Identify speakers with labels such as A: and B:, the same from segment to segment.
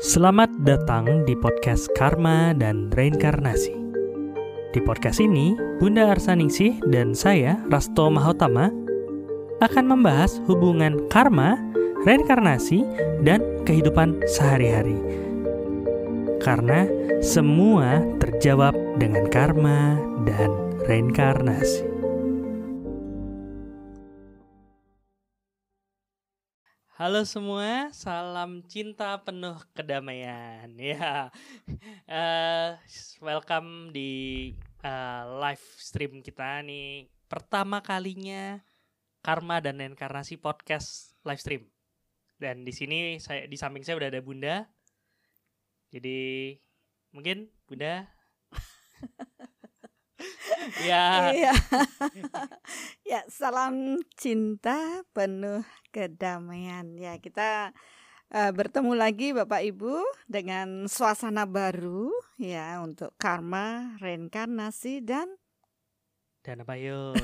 A: Selamat datang di podcast Karma dan Reinkarnasi. Di podcast ini, Bunda Arsaningsih dan saya, Rasto Mahotama, akan membahas hubungan karma, reinkarnasi, dan kehidupan sehari-hari. Karena semua terjawab dengan karma dan reinkarnasi. Halo semua, salam cinta penuh kedamaian. Ya, uh, welcome di uh, live stream kita nih. Pertama kalinya Karma dan Reinkarnasi podcast live stream. Dan di sini saya di samping saya udah ada Bunda. Jadi mungkin Bunda
B: ya. Iya. ya, salam cinta penuh kedamaian. Ya, kita uh, bertemu lagi Bapak Ibu dengan suasana baru ya untuk karma, reinkarnasi dan
A: dan apa yuk?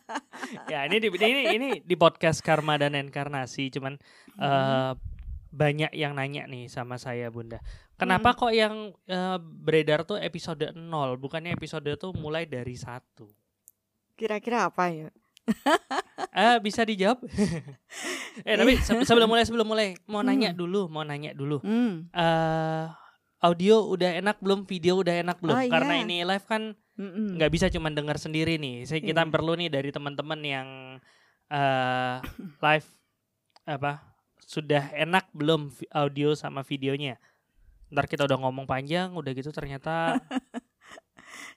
A: ya ini di ini ini di podcast karma dan reinkarnasi cuman uh, banyak yang nanya nih sama saya Bunda. Kenapa hmm. kok yang uh, beredar tuh episode 0 bukannya episode tuh mulai dari satu?
B: Kira-kira apa ya?
A: Eh bisa dijawab? eh tapi sebelum mulai sebelum mulai mau hmm. nanya dulu, mau nanya dulu. Hmm. Uh, audio udah enak belum? Video udah enak belum? Oh, Karena iya. ini live kan nggak bisa cuma dengar sendiri nih. Saya kita yeah. perlu nih dari teman-teman yang uh, live apa sudah enak belum audio sama videonya? ntar kita udah ngomong panjang udah gitu ternyata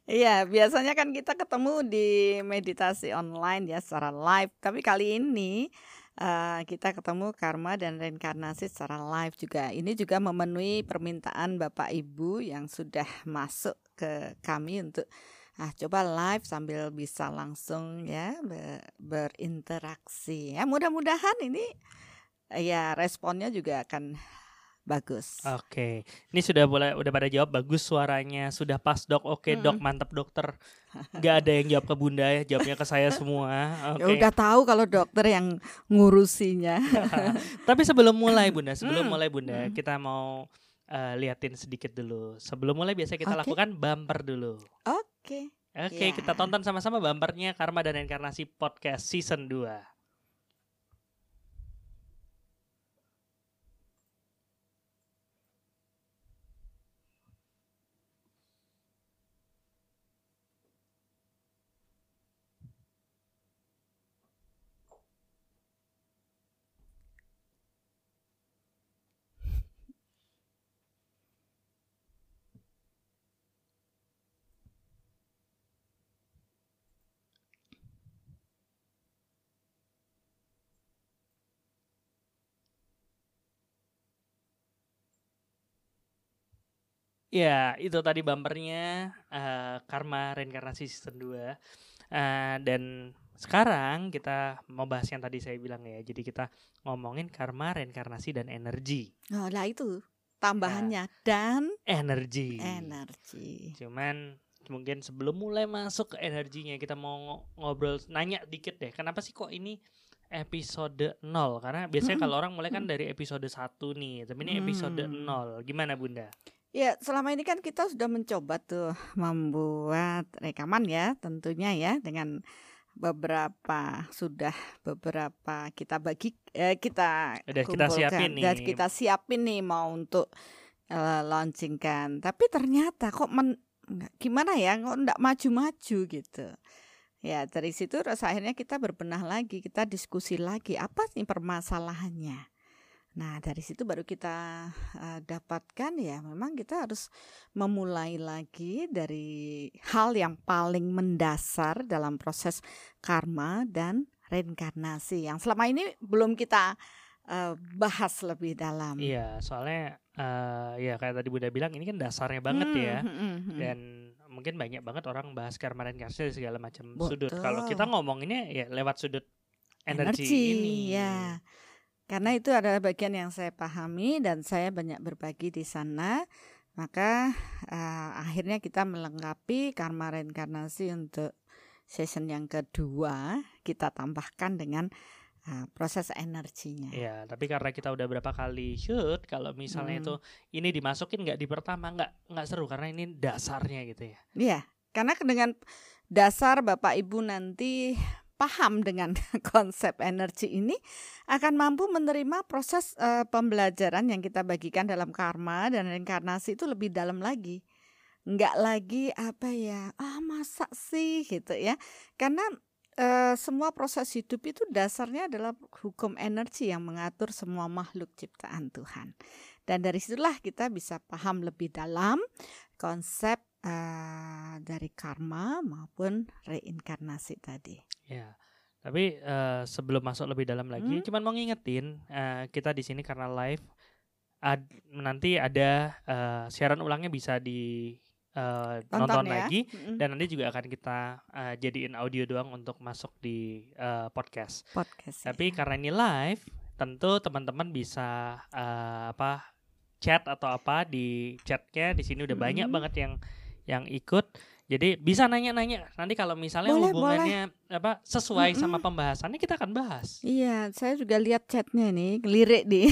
B: Iya, biasanya kan kita ketemu di meditasi online ya secara live. Tapi kali ini uh, kita ketemu karma dan reinkarnasi secara live juga. Ini juga memenuhi permintaan Bapak Ibu yang sudah masuk ke kami untuk ah coba live sambil bisa langsung ya ber berinteraksi. Ya mudah-mudahan ini ya responnya juga akan bagus.
A: Oke, ini sudah boleh udah pada jawab bagus suaranya, sudah pas dok. Oke hmm. dok, mantap dokter. Gak ada yang jawab ke bunda ya, jawabnya ke saya semua.
B: Okay. Ya udah tahu kalau dokter yang ngurusinya.
A: Tapi sebelum mulai bunda, sebelum hmm. mulai bunda, hmm. kita mau uh, liatin sedikit dulu. Sebelum mulai biasa kita okay. lakukan bumper dulu.
B: Oke. Okay.
A: Oke, okay, yeah. kita tonton sama-sama bumpernya Karma dan Inkarnasi Podcast Season 2. Ya, itu tadi bumpernya uh, Karma Reinkarnasi Season 2. Uh, eh, dan sekarang kita mau bahas yang tadi saya bilang ya. Jadi kita ngomongin karma, reinkarnasi dan energi.
B: Oh, lah itu tambahannya nah, dan
A: energi.
B: Energi.
A: Cuman mungkin sebelum mulai masuk ke energinya kita mau ngobrol nanya dikit deh. Kenapa sih kok ini episode 0? Karena biasanya -hmm. kalau orang mulai kan dari episode 1 nih, tapi ini episode hmm. 0. Gimana Bunda?
B: Ya, selama ini kan kita sudah mencoba tuh membuat rekaman ya, tentunya ya dengan beberapa sudah beberapa kita bagi eh, kita
A: udah kita siapin nih.
B: kita siapin nih mau untuk uh, launchingkan. Tapi ternyata kok men, gimana ya kok enggak maju-maju gitu. Ya, dari situ terus akhirnya kita berbenah lagi, kita diskusi lagi apa sih permasalahannya. Nah, dari situ baru kita uh, dapatkan ya, memang kita harus memulai lagi dari hal yang paling mendasar dalam proses karma dan reinkarnasi yang selama ini belum kita uh, bahas lebih dalam.
A: Iya, soalnya uh, ya kayak tadi Bunda bilang ini kan dasarnya banget hmm, ya. Hmm, hmm, hmm. Dan mungkin banyak banget orang bahas karma reinkarnasi dari segala macam sudut. Kalau kita ngomonginnya ya lewat sudut energi, energi ini.
B: Ya. Karena itu adalah bagian yang saya pahami dan saya banyak berbagi di sana. Maka uh, akhirnya kita melengkapi karma reinkarnasi untuk season yang kedua kita tambahkan dengan Nah, proses energinya.
A: Ya, tapi karena kita udah berapa kali shoot, kalau misalnya hmm. itu ini dimasukin nggak di pertama nggak nggak seru karena ini dasarnya gitu ya.
B: Iya, karena dengan dasar Bapak Ibu nanti paham dengan konsep energi ini akan mampu menerima proses uh, pembelajaran yang kita bagikan dalam karma dan reinkarnasi itu lebih dalam lagi. Nggak lagi apa ya, ah masa sih gitu ya. Karena Uh, semua proses hidup itu dasarnya adalah hukum energi yang mengatur semua makhluk ciptaan Tuhan. Dan dari situlah kita bisa paham lebih dalam konsep uh, dari karma maupun reinkarnasi tadi.
A: Ya. Tapi uh, sebelum masuk lebih dalam lagi, hmm? cuman mau ngingetin uh, kita di sini karena live ad, nanti ada uh, siaran ulangnya bisa di uh, nonton ya. lagi mm-hmm. dan nanti juga akan kita uh, jadiin audio doang untuk masuk di uh, podcast.
B: Podcast.
A: Tapi ya. karena ini live, tentu teman-teman bisa uh, apa chat atau apa di chatnya di sini udah mm-hmm. banyak banget yang yang ikut. Jadi bisa nanya-nanya. Nanti kalau misalnya boleh, hubungannya boleh. apa sesuai mm -hmm. sama pembahasannya kita akan bahas.
B: Iya, saya juga lihat chatnya nih, lirik nih.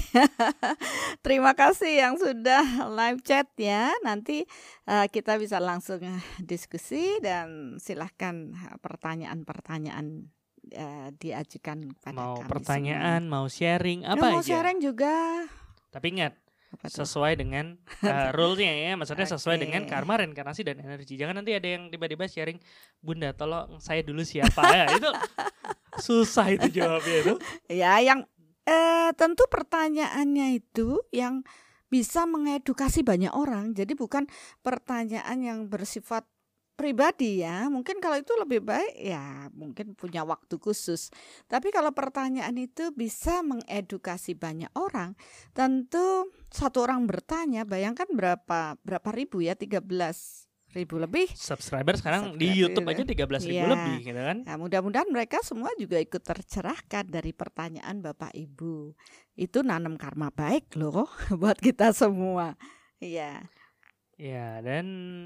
B: Terima kasih yang sudah live chat ya. Nanti uh, kita bisa langsung diskusi dan silahkan pertanyaan-pertanyaan uh, diajukan pada
A: mau
B: kami
A: pertanyaan,
B: semua.
A: mau sharing apa
B: ya, Mau sharing juga.
A: Tapi ingat sesuai dengan uh, rule-nya ya maksudnya okay. sesuai dengan karma reinkarnasi dan energi. Jangan nanti ada yang tiba-tiba sharing bunda tolong saya dulu siapa. Ya itu susah itu jawabnya itu.
B: Ya yang eh, tentu pertanyaannya itu yang bisa mengedukasi banyak orang. Jadi bukan pertanyaan yang bersifat pribadi ya. Mungkin kalau itu lebih baik ya mungkin punya waktu khusus. Tapi kalau pertanyaan itu bisa mengedukasi banyak orang, tentu satu orang bertanya, bayangkan berapa berapa ribu ya 13 ribu lebih
A: subscriber sekarang subscriber. di YouTube aja 13 ribu ya. lebih gitu kan.
B: Nah, mudah-mudahan mereka semua juga ikut tercerahkan dari pertanyaan Bapak Ibu. Itu nanam karma baik loh buat kita semua. Iya.
A: Ya, dan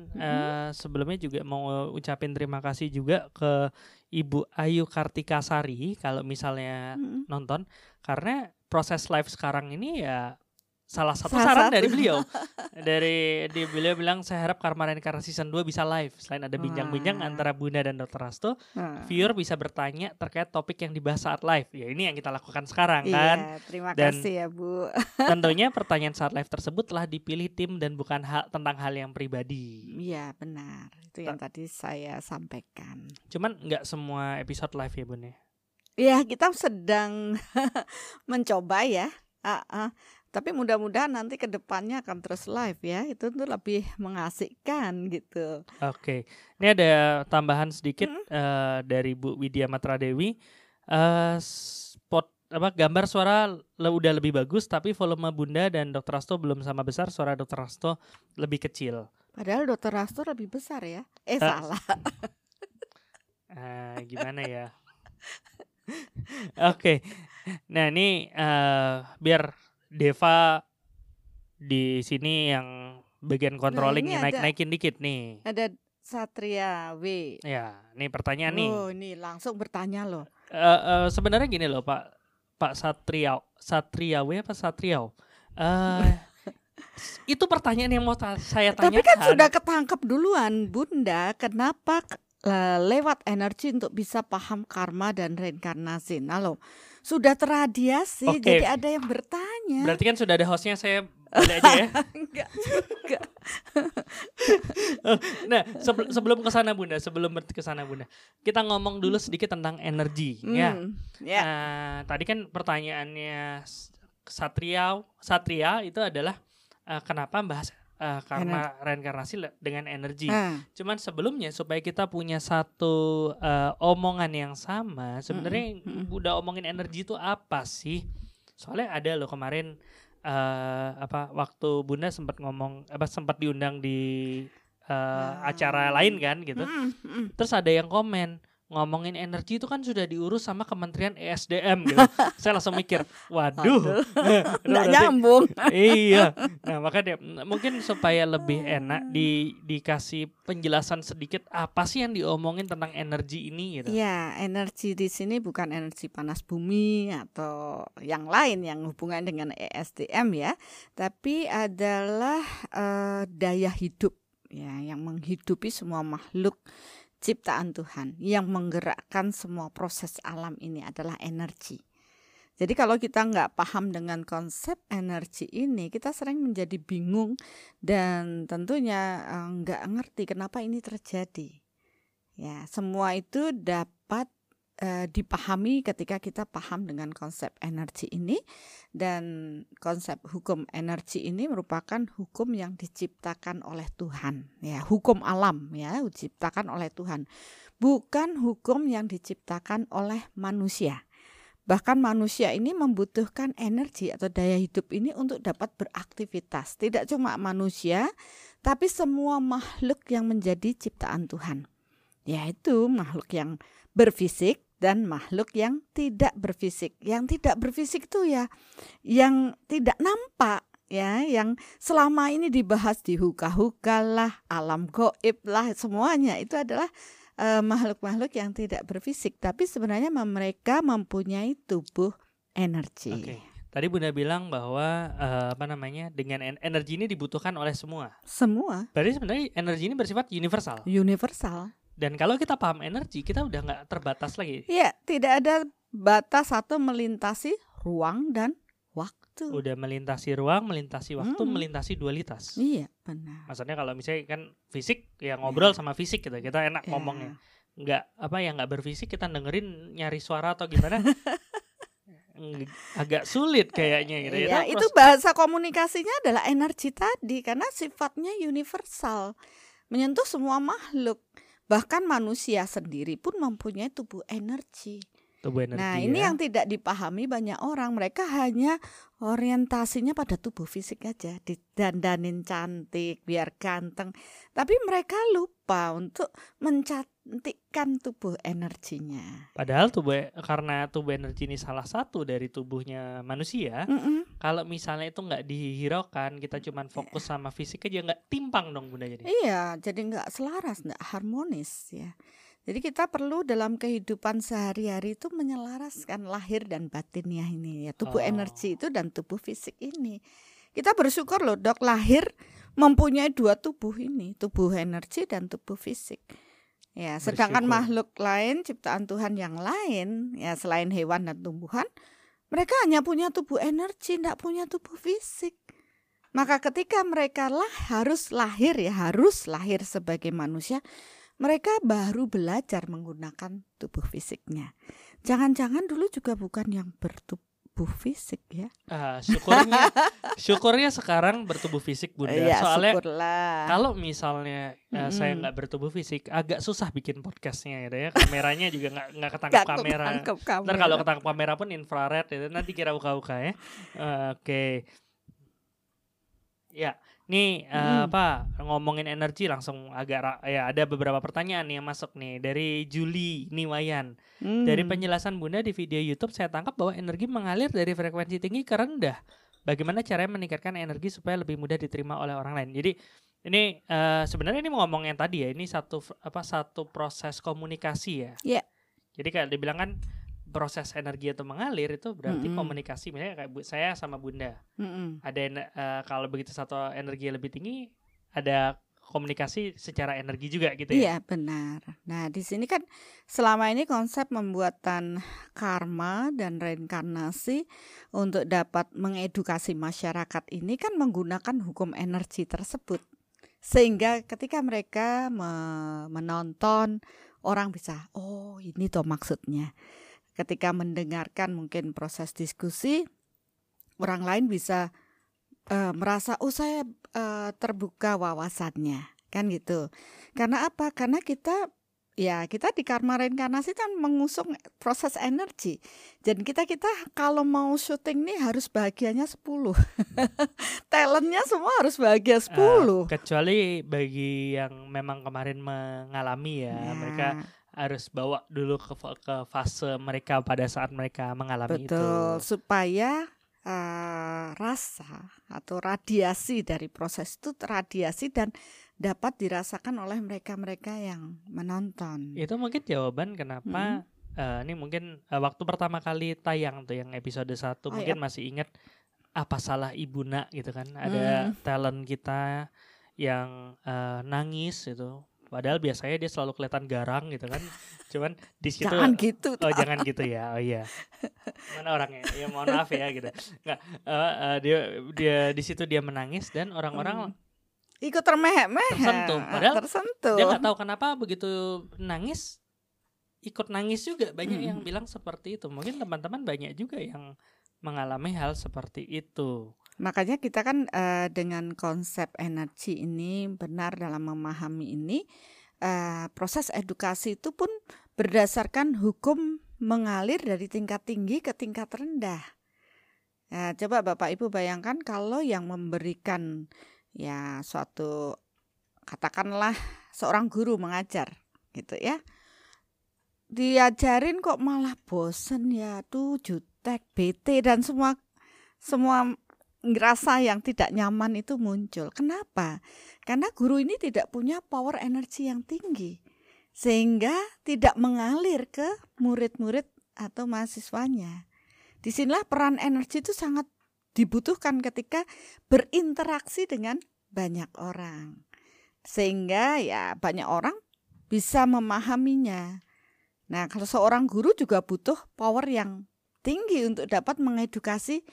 A: mm-hmm. uh, sebelumnya juga mau ucapin terima kasih juga ke Ibu Ayu Kartikasari kalau misalnya mm-hmm. nonton karena proses live sekarang ini ya salah satu salah saran satu. dari beliau. dari di beliau bilang saya harap Karma Karena season 2 bisa live. Selain ada bincang-bincang antara Bunda dan Dr. Rasto, hmm. viewer bisa bertanya terkait topik yang dibahas saat live. Ya ini yang kita lakukan sekarang iya, kan.
B: terima dan kasih ya, Bu.
A: tentunya pertanyaan saat live tersebut telah dipilih tim dan bukan hal tentang hal yang pribadi.
B: Iya, benar. Itu yang Ta tadi saya sampaikan.
A: Cuman nggak semua episode live ya, Bun ya.
B: Iya, kita sedang mencoba ya. Uh, uh tapi mudah-mudahan nanti ke depannya akan terus live ya. Itu tuh lebih mengasihkan gitu.
A: Oke. Ini ada tambahan sedikit hmm. uh, dari Bu Widya Matra Dewi. Uh, spot apa gambar suara le, udah lebih bagus tapi volume Bunda dan Dokter Rasto belum sama besar, suara Dokter Rasto lebih kecil.
B: Padahal Dokter Rasto lebih besar ya. Eh uh, salah.
A: uh, gimana ya? Oke. Okay. Nah, ini uh, biar Deva di sini yang bagian nah, controlling nah, naik-naikin dikit nih.
B: Ada Satria W.
A: Ya, nih pertanyaan nih.
B: Oh, ini langsung bertanya loh.
A: Uh, uh, sebenarnya gini loh, Pak Pak Satria Satria W apa Satriau? Uh, itu pertanyaan yang mau saya tanyakan.
B: Tapi kan sudah ketangkap duluan, Bunda. Kenapa lewat energi untuk bisa paham karma dan reinkarnasi? Nah, loh sudah terradiasi okay. jadi ada yang bertanya.
A: Berarti kan sudah ada hostnya saya boleh aja ya.
B: enggak juga.
A: nah, sebelum ke sana Bunda, sebelum ke sana Bunda. Kita ngomong dulu sedikit tentang energi hmm, ya. Yeah. Nah, tadi kan pertanyaannya Satria Satria itu adalah uh, kenapa bahas uh, karena Ener reinkarnasi dengan energi. Hmm. Cuman sebelumnya supaya kita punya satu uh, omongan yang sama, sebenarnya hmm. udah omongin energi itu apa sih? Soalnya ada loh kemarin uh, apa waktu Bunda sempat ngomong apa sempat diundang di uh, hmm. acara lain kan gitu. Hmm. Hmm. Terus ada yang komen, ngomongin energi itu kan sudah diurus sama Kementerian ESDM gitu. saya langsung mikir, waduh,
B: nggak nyambung.
A: iya. Nah makanya mungkin supaya lebih enak di dikasih penjelasan sedikit apa sih yang diomongin tentang energi ini gitu.
B: Ya, energi di sini bukan energi panas bumi atau yang lain yang hubungan dengan ESDM ya, tapi adalah uh, daya hidup ya yang menghidupi semua makhluk ciptaan Tuhan yang menggerakkan semua proses alam ini adalah energi. Jadi kalau kita nggak paham dengan konsep energi ini, kita sering menjadi bingung dan tentunya eh, nggak ngerti kenapa ini terjadi. Ya, semua itu dapat uh, dipahami ketika kita paham dengan konsep energi ini dan konsep hukum energi ini merupakan hukum yang diciptakan oleh Tuhan ya hukum alam ya diciptakan oleh Tuhan bukan hukum yang diciptakan oleh manusia Bahkan manusia ini membutuhkan energi atau daya hidup ini untuk dapat beraktivitas. Tidak cuma manusia, tapi semua makhluk yang menjadi ciptaan Tuhan. Yaitu makhluk yang berfisik, dan makhluk yang tidak berfisik. Yang tidak berfisik itu ya yang tidak nampak ya, yang selama ini dibahas di huka-huka lah, alam goib lah, semuanya itu adalah makhluk makhluk-makhluk yang tidak berfisik, tapi sebenarnya mereka mempunyai tubuh energi. Okay.
A: Tadi Bunda bilang bahwa uh, apa namanya dengan energi ini dibutuhkan oleh semua.
B: Semua.
A: Berarti sebenarnya energi ini bersifat universal.
B: Universal.
A: Dan kalau kita paham energi, kita udah nggak terbatas lagi.
B: Iya, tidak ada batas atau melintasi ruang dan waktu.
A: Udah melintasi ruang, melintasi waktu, hmm. melintasi dualitas.
B: Iya, benar.
A: Maksudnya kalau misalnya kan fisik, ya ngobrol yeah. sama fisik gitu, kita enak yeah. ngomongnya. Nggak apa ya nggak berfisik, kita dengerin nyari suara atau gimana. agak sulit kayaknya gitu
B: ya. itu bahasa komunikasinya adalah energi tadi karena sifatnya universal, menyentuh semua makhluk. Bahkan manusia sendiri pun mempunyai tubuh energi.
A: Tubuh energi.
B: Nah, ini ya. yang tidak dipahami banyak orang. Mereka hanya orientasinya pada tubuh fisik aja, didandanin cantik, biar ganteng. Tapi mereka lupa untuk mencantikkan tubuh energinya.
A: Padahal tubuh karena tubuh energi ini salah satu dari tubuhnya manusia. Mm -mm. Kalau misalnya itu nggak dihiraukan, kita cuma fokus sama fisik aja nggak timpang dong bunda jadi.
B: Iya, jadi nggak selaras, nggak harmonis ya. Jadi kita perlu dalam kehidupan sehari-hari itu menyelaraskan lahir dan batinnya ini ya tubuh oh. energi itu dan tubuh fisik ini. Kita bersyukur loh dok lahir mempunyai dua tubuh ini tubuh energi dan tubuh fisik. Ya sedangkan bersyukur. makhluk lain ciptaan Tuhan yang lain ya selain hewan dan tumbuhan mereka hanya punya tubuh energi tidak punya tubuh fisik. Maka ketika mereka lah harus lahir ya harus lahir sebagai manusia mereka baru belajar menggunakan tubuh fisiknya. Jangan-jangan dulu juga bukan yang bertubuh fisik ya.
A: Uh, syukurnya syukurnya sekarang bertubuh fisik Bunda. Ya, Soalnya
B: syukurlah.
A: kalau misalnya uh, hmm. saya nggak bertubuh fisik agak susah bikin podcastnya gitu ya. Kameranya juga nggak nggak ketangkap kamera. kamera. Ntar kalau ketangkap kamera pun infrared itu nanti kira buka-buka ya. Uh, Oke. Okay. Ya. Nih uh, apa ngomongin energi langsung agak ya ada beberapa pertanyaan nih yang masuk nih dari Juli Niwayan. Hmm. Dari penjelasan Bunda di video YouTube saya tangkap bahwa energi mengalir dari frekuensi tinggi ke rendah. Bagaimana caranya meningkatkan energi supaya lebih mudah diterima oleh orang lain. Jadi ini uh, sebenarnya ini mau ngomong yang tadi ya, ini satu apa satu proses komunikasi ya.
B: Iya. Yeah.
A: Jadi kayak dibilang kan proses energi itu mengalir itu berarti mm -hmm. komunikasi misalnya kayak bu, saya sama bunda. Mm -hmm. ada uh, kalau begitu satu energi lebih tinggi ada komunikasi secara energi juga gitu ya?
B: Iya benar. Nah di sini kan selama ini konsep pembuatan karma dan reinkarnasi untuk dapat mengedukasi masyarakat ini kan menggunakan hukum energi tersebut. Sehingga ketika mereka me menonton orang bisa oh ini tuh maksudnya ketika mendengarkan mungkin proses diskusi orang lain bisa uh, merasa oh saya uh, terbuka wawasannya kan gitu karena apa karena kita ya kita di karma reinkarnasi kan mengusung proses energi. Jadi kita kita kalau mau syuting nih harus bahagianya 10. Talentnya semua harus bahagia 10. Uh,
A: kecuali bagi yang memang kemarin mengalami ya, ya. mereka harus bawa dulu ke ke fase mereka pada saat mereka mengalami
B: Betul, itu. Betul, supaya uh, rasa atau radiasi dari proses itu radiasi dan dapat dirasakan oleh mereka-mereka yang menonton.
A: Itu mungkin jawaban kenapa hmm. uh, ini mungkin uh, waktu pertama kali tayang tuh yang episode 1 oh, mungkin iya. masih ingat apa salah ibu nak gitu kan. Ada hmm. talent kita yang uh, nangis itu Padahal biasanya dia selalu kelihatan garang gitu kan. Cuman di situ
B: Jangan gitu.
A: Oh, jangan gitu ya. Oh iya. Mana orangnya? Ya mohon maaf ya gitu. Enggak uh, uh, dia dia di situ dia menangis dan orang-orang hmm
B: ikut termehek-mehek
A: tersentuh padahal
B: tersentuh
A: dia nggak tahu kenapa begitu nangis ikut nangis juga banyak hmm. yang bilang seperti itu mungkin teman-teman banyak juga yang mengalami hal seperti itu
B: makanya kita kan uh, dengan konsep energi ini benar dalam memahami ini uh, proses edukasi itu pun berdasarkan hukum mengalir dari tingkat tinggi ke tingkat rendah. Ya, coba Bapak Ibu bayangkan kalau yang memberikan ya suatu katakanlah seorang guru mengajar gitu ya diajarin kok malah bosen ya tuh jutek bete dan semua semua ngerasa yang tidak nyaman itu muncul kenapa karena guru ini tidak punya power energi yang tinggi sehingga tidak mengalir ke murid-murid atau mahasiswanya di sinilah peran energi itu sangat dibutuhkan ketika berinteraksi dengan banyak orang. Sehingga ya banyak orang bisa memahaminya. Nah, kalau seorang guru juga butuh power yang tinggi untuk dapat mengedukasi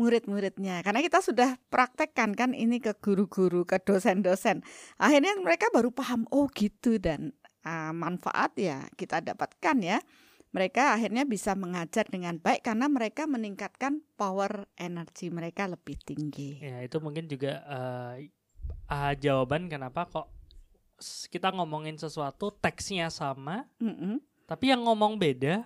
B: murid-muridnya. Karena kita sudah praktekkan kan ini ke guru-guru, ke dosen-dosen. Akhirnya mereka baru paham, oh gitu dan uh, manfaat ya kita dapatkan ya mereka akhirnya bisa mengajar dengan baik karena mereka meningkatkan power energi mereka lebih tinggi.
A: Ya, itu mungkin juga uh, uh, jawaban kenapa kok kita ngomongin sesuatu teksnya sama, mm -hmm. tapi yang ngomong beda,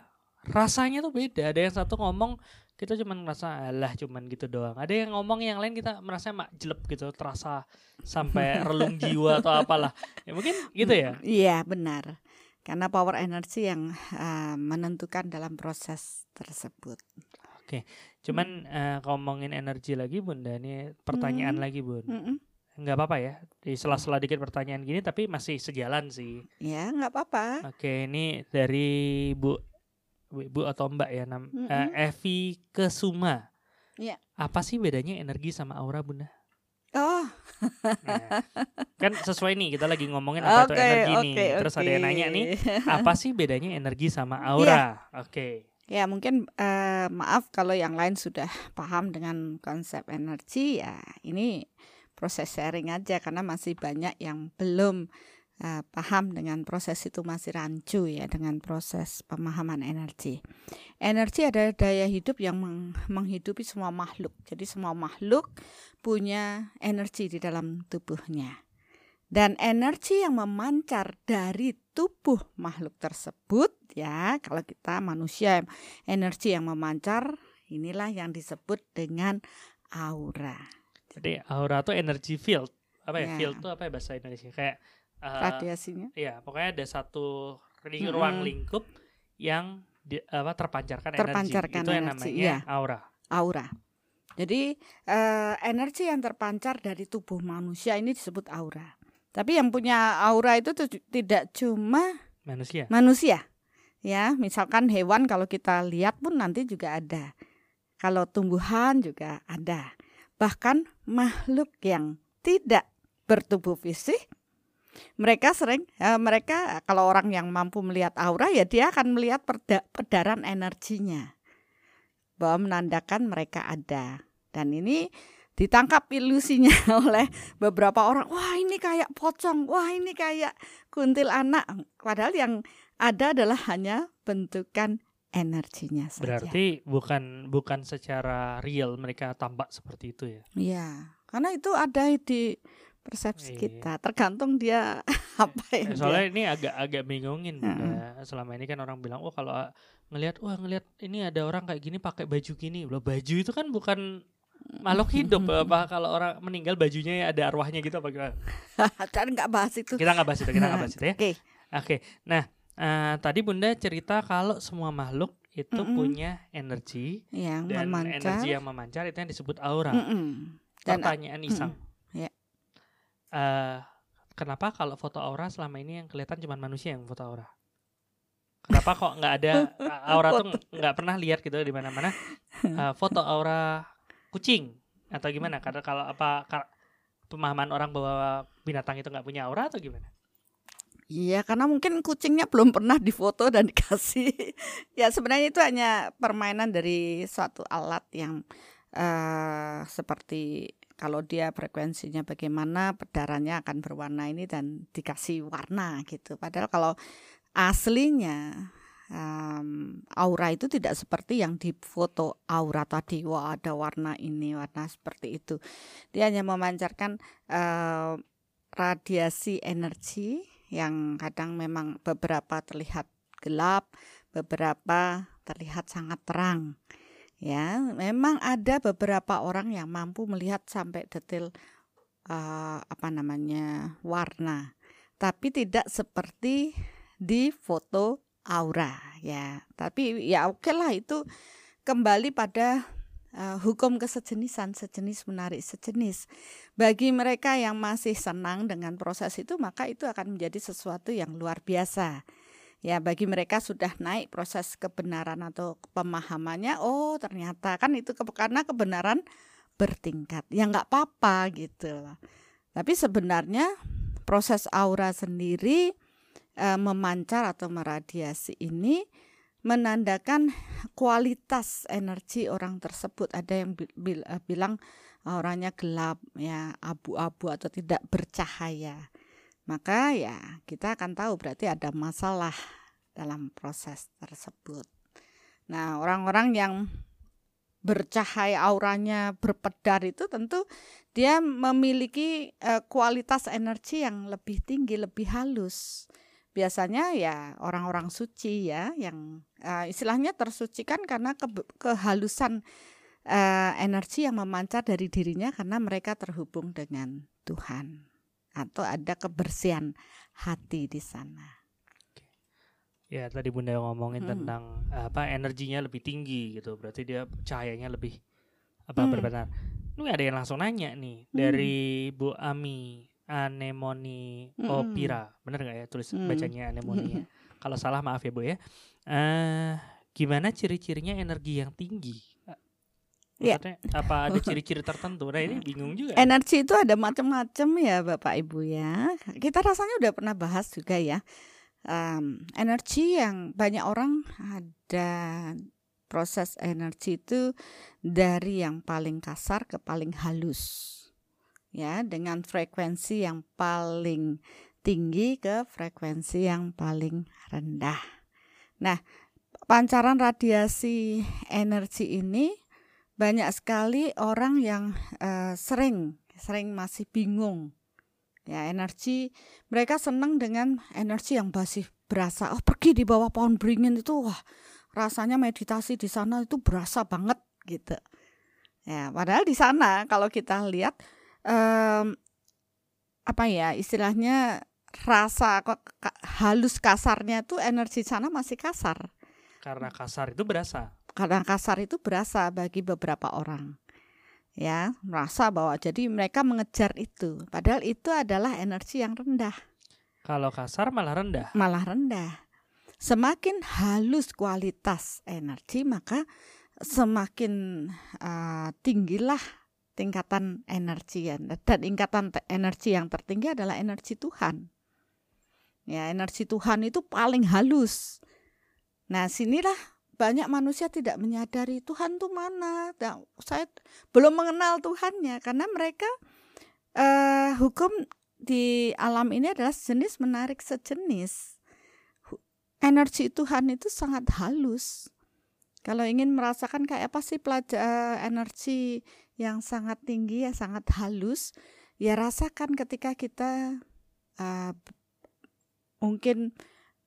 A: rasanya tuh beda. Ada yang satu ngomong kita cuma merasa alah cuman gitu doang. Ada yang ngomong yang lain kita merasa mak jelek gitu, terasa sampai relung jiwa atau apalah. Ya mungkin gitu ya.
B: Iya, benar karena power energi yang uh, menentukan dalam proses tersebut.
A: Oke, cuman hmm. uh, ngomongin energi lagi Bunda, ini pertanyaan hmm. lagi Bun. Hmm. Nggak apa-apa ya, di sela-sela dikit pertanyaan gini tapi masih sejalan sih.
B: Ya, nggak apa-apa.
A: Oke, ini dari Bu Bu atau Mbak ya, nam, hmm. uh, Evi Kesuma.
B: Ya.
A: Apa sih bedanya energi sama aura Bunda?
B: Oh.
A: nah, kan sesuai nih kita lagi ngomongin apa okay, itu energi okay, nih. Terus okay. ada yang nanya nih, apa sih bedanya energi sama aura? Yeah. Oke. Okay.
B: Ya mungkin uh, maaf kalau yang lain sudah paham dengan konsep energi ya ini proses sharing aja karena masih banyak yang belum uh, paham dengan proses itu masih rancu ya dengan proses pemahaman energi. Energi adalah daya hidup yang meng menghidupi semua makhluk. Jadi semua makhluk punya energi di dalam tubuhnya. Dan energi yang memancar dari tubuh makhluk tersebut ya, kalau kita manusia energi yang memancar inilah yang disebut dengan aura.
A: Jadi aura itu energi field. Apa ya? ya. Field itu apa ya bahasa Indonesia? Kayak
B: uh, radiasinya.
A: Iya, pokoknya ada satu ring, hmm. ruang lingkup yang di, apa terpancarkan, terpancarkan energi. Itu yang namanya ya. aura.
B: Aura. Jadi uh, energi yang terpancar dari tubuh manusia ini disebut aura. Tapi yang punya aura itu tidak cuma
A: manusia.
B: Manusia. Ya, misalkan hewan kalau kita lihat pun nanti juga ada. Kalau tumbuhan juga ada. Bahkan makhluk yang tidak bertubuh fisik mereka sering ya, mereka kalau orang yang mampu melihat aura ya dia akan melihat perda, pedaran energinya. Bahwa menandakan mereka ada. Dan ini ditangkap ilusinya oleh beberapa orang. Wah ini kayak pocong. Wah ini kayak kuntil anak. Padahal yang ada adalah hanya bentukan energinya saja.
A: Berarti bukan bukan secara real mereka tampak seperti itu ya?
B: Iya, karena itu ada di persepsi iya. kita tergantung dia apa
A: yang soalnya dia. ini agak-agak bingungin hmm. selama ini kan orang bilang oh kalau ngelihat wah ngelihat ini ada orang kayak gini pakai baju gini loh baju itu kan bukan makhluk hidup apa kalau orang meninggal bajunya ya ada arwahnya gitu apa gimana?
B: Kan nggak bahas itu.
A: Kita nggak bahas itu, kita nggak bahas itu ya. Oke. Okay. Oke. Okay. Nah, Uh, tadi Bunda cerita kalau semua makhluk itu mm -mm. punya energi
B: yang
A: dan
B: memancar.
A: energi yang memancar itu yang disebut aura. Mm -mm. Dan, Pertanyaan iseng. Mm -mm. Uh, kenapa kalau foto aura selama ini yang kelihatan cuma manusia yang foto aura? Kenapa kok nggak ada aura tuh nggak pernah lihat gitu di mana-mana uh, foto aura kucing atau gimana? Karena kalau apa pemahaman orang bahwa binatang itu nggak punya aura atau gimana?
B: Iya, karena mungkin kucingnya belum pernah difoto dan dikasih. ya sebenarnya itu hanya permainan dari suatu alat yang uh, seperti kalau dia frekuensinya bagaimana, pedarannya akan berwarna ini dan dikasih warna gitu. Padahal kalau aslinya um, aura itu tidak seperti yang di foto aura tadi. Wah ada warna ini, warna seperti itu. Dia hanya memancarkan uh, radiasi energi yang kadang memang beberapa terlihat gelap, beberapa terlihat sangat terang. Ya, memang ada beberapa orang yang mampu melihat sampai detail uh, apa namanya warna, tapi tidak seperti di foto aura ya. Tapi ya oke okay lah itu kembali pada uh, hukum kesejenisan, sejenis menarik sejenis. Bagi mereka yang masih senang dengan proses itu, maka itu akan menjadi sesuatu yang luar biasa. Ya, bagi mereka sudah naik proses kebenaran atau pemahamannya, oh ternyata kan itu ke, karena kebenaran bertingkat. Ya nggak apa-apa gitu. Tapi sebenarnya proses aura sendiri e, memancar atau meradiasi ini menandakan kualitas energi orang tersebut. Ada yang eh, bilang orangnya gelap, ya abu-abu atau tidak bercahaya. Maka ya kita akan tahu berarti ada masalah dalam proses tersebut. Nah, orang-orang yang bercahaya auranya berpedar itu tentu dia memiliki uh, kualitas energi yang lebih tinggi, lebih halus biasanya ya orang-orang suci ya yang uh, istilahnya tersucikan karena ke, kehalusan uh, energi yang memancar dari dirinya karena mereka terhubung dengan Tuhan atau ada kebersihan hati di sana.
A: Ya tadi Bunda ngomongin hmm. tentang apa energinya lebih tinggi gitu, berarti dia cahayanya lebih apa hmm. berbenar. Ini ada yang langsung nanya nih hmm. dari Bu Ami anemoni mm. opira. Benar nggak ya tulis mm. bacanya anemoni ya? Kalau salah maaf ya Bu ya. Uh, gimana ciri-cirinya energi yang tinggi? Ya. Maksudnya yeah. apa ada ciri-ciri tertentu? Nah ini bingung juga.
B: Energi itu ada macam-macam ya Bapak Ibu ya. Kita rasanya udah pernah bahas juga ya. Um, energi yang banyak orang ada proses energi itu dari yang paling kasar ke paling halus ya dengan frekuensi yang paling tinggi ke frekuensi yang paling rendah. Nah, pancaran radiasi energi ini banyak sekali orang yang uh, sering sering masih bingung. Ya, energi mereka senang dengan energi yang masih berasa. Oh, pergi di bawah pohon beringin itu wah, rasanya meditasi di sana itu berasa banget gitu. Ya, padahal di sana kalau kita lihat um, apa ya istilahnya rasa kok halus kasarnya tuh energi sana masih kasar.
A: Karena kasar itu berasa.
B: Karena kasar itu berasa bagi beberapa orang. Ya, merasa bahwa jadi mereka mengejar itu. Padahal itu adalah energi yang rendah.
A: Kalau kasar malah rendah.
B: Malah rendah. Semakin halus kualitas energi, maka semakin uh, tinggilah tingkatan energi ya. Dan tingkatan energi yang tertinggi adalah energi Tuhan. Ya, energi Tuhan itu paling halus. Nah, sinilah banyak manusia tidak menyadari Tuhan tuh mana. Nah, saya belum mengenal Tuhannya karena mereka uh, hukum di alam ini adalah jenis menarik sejenis. Energi Tuhan itu sangat halus. Kalau ingin merasakan kayak apa sih pelajar uh, energi yang sangat tinggi, ya sangat halus, ya rasakan ketika kita uh, mungkin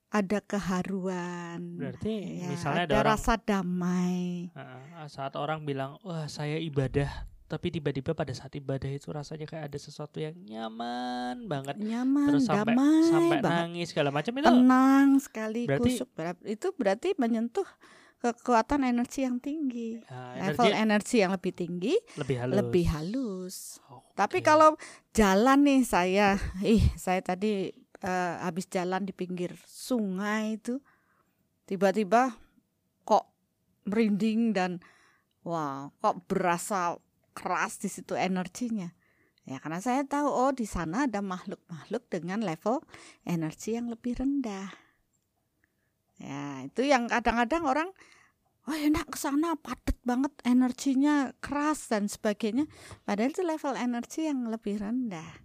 B: ada keharuan.
A: Berarti ya, misalnya ada,
B: ada
A: orang,
B: rasa damai.
A: Uh, saat orang bilang, wah saya ibadah tapi tiba-tiba pada saat ibadah itu rasanya kayak ada sesuatu yang nyaman banget
B: nyaman
A: terus sampai
B: damai
A: sampai
B: banget.
A: nangis segala macam itu
B: tenang sekali
A: berarti-
B: kusuk itu berarti menyentuh kekuatan energi yang tinggi
A: uh,
B: level
A: energi
B: energi yang lebih tinggi
A: lebih halus
B: lebih halus
A: Oke.
B: tapi kalau jalan nih saya ih saya tadi eh, habis jalan di pinggir sungai itu tiba-tiba kok merinding dan wow kok berasa keras di situ energinya. Ya karena saya tahu oh di sana ada makhluk-makhluk dengan level energi yang lebih rendah. Ya itu yang kadang-kadang orang oh enak ke sana padat banget energinya keras dan sebagainya. Padahal itu level energi yang lebih rendah.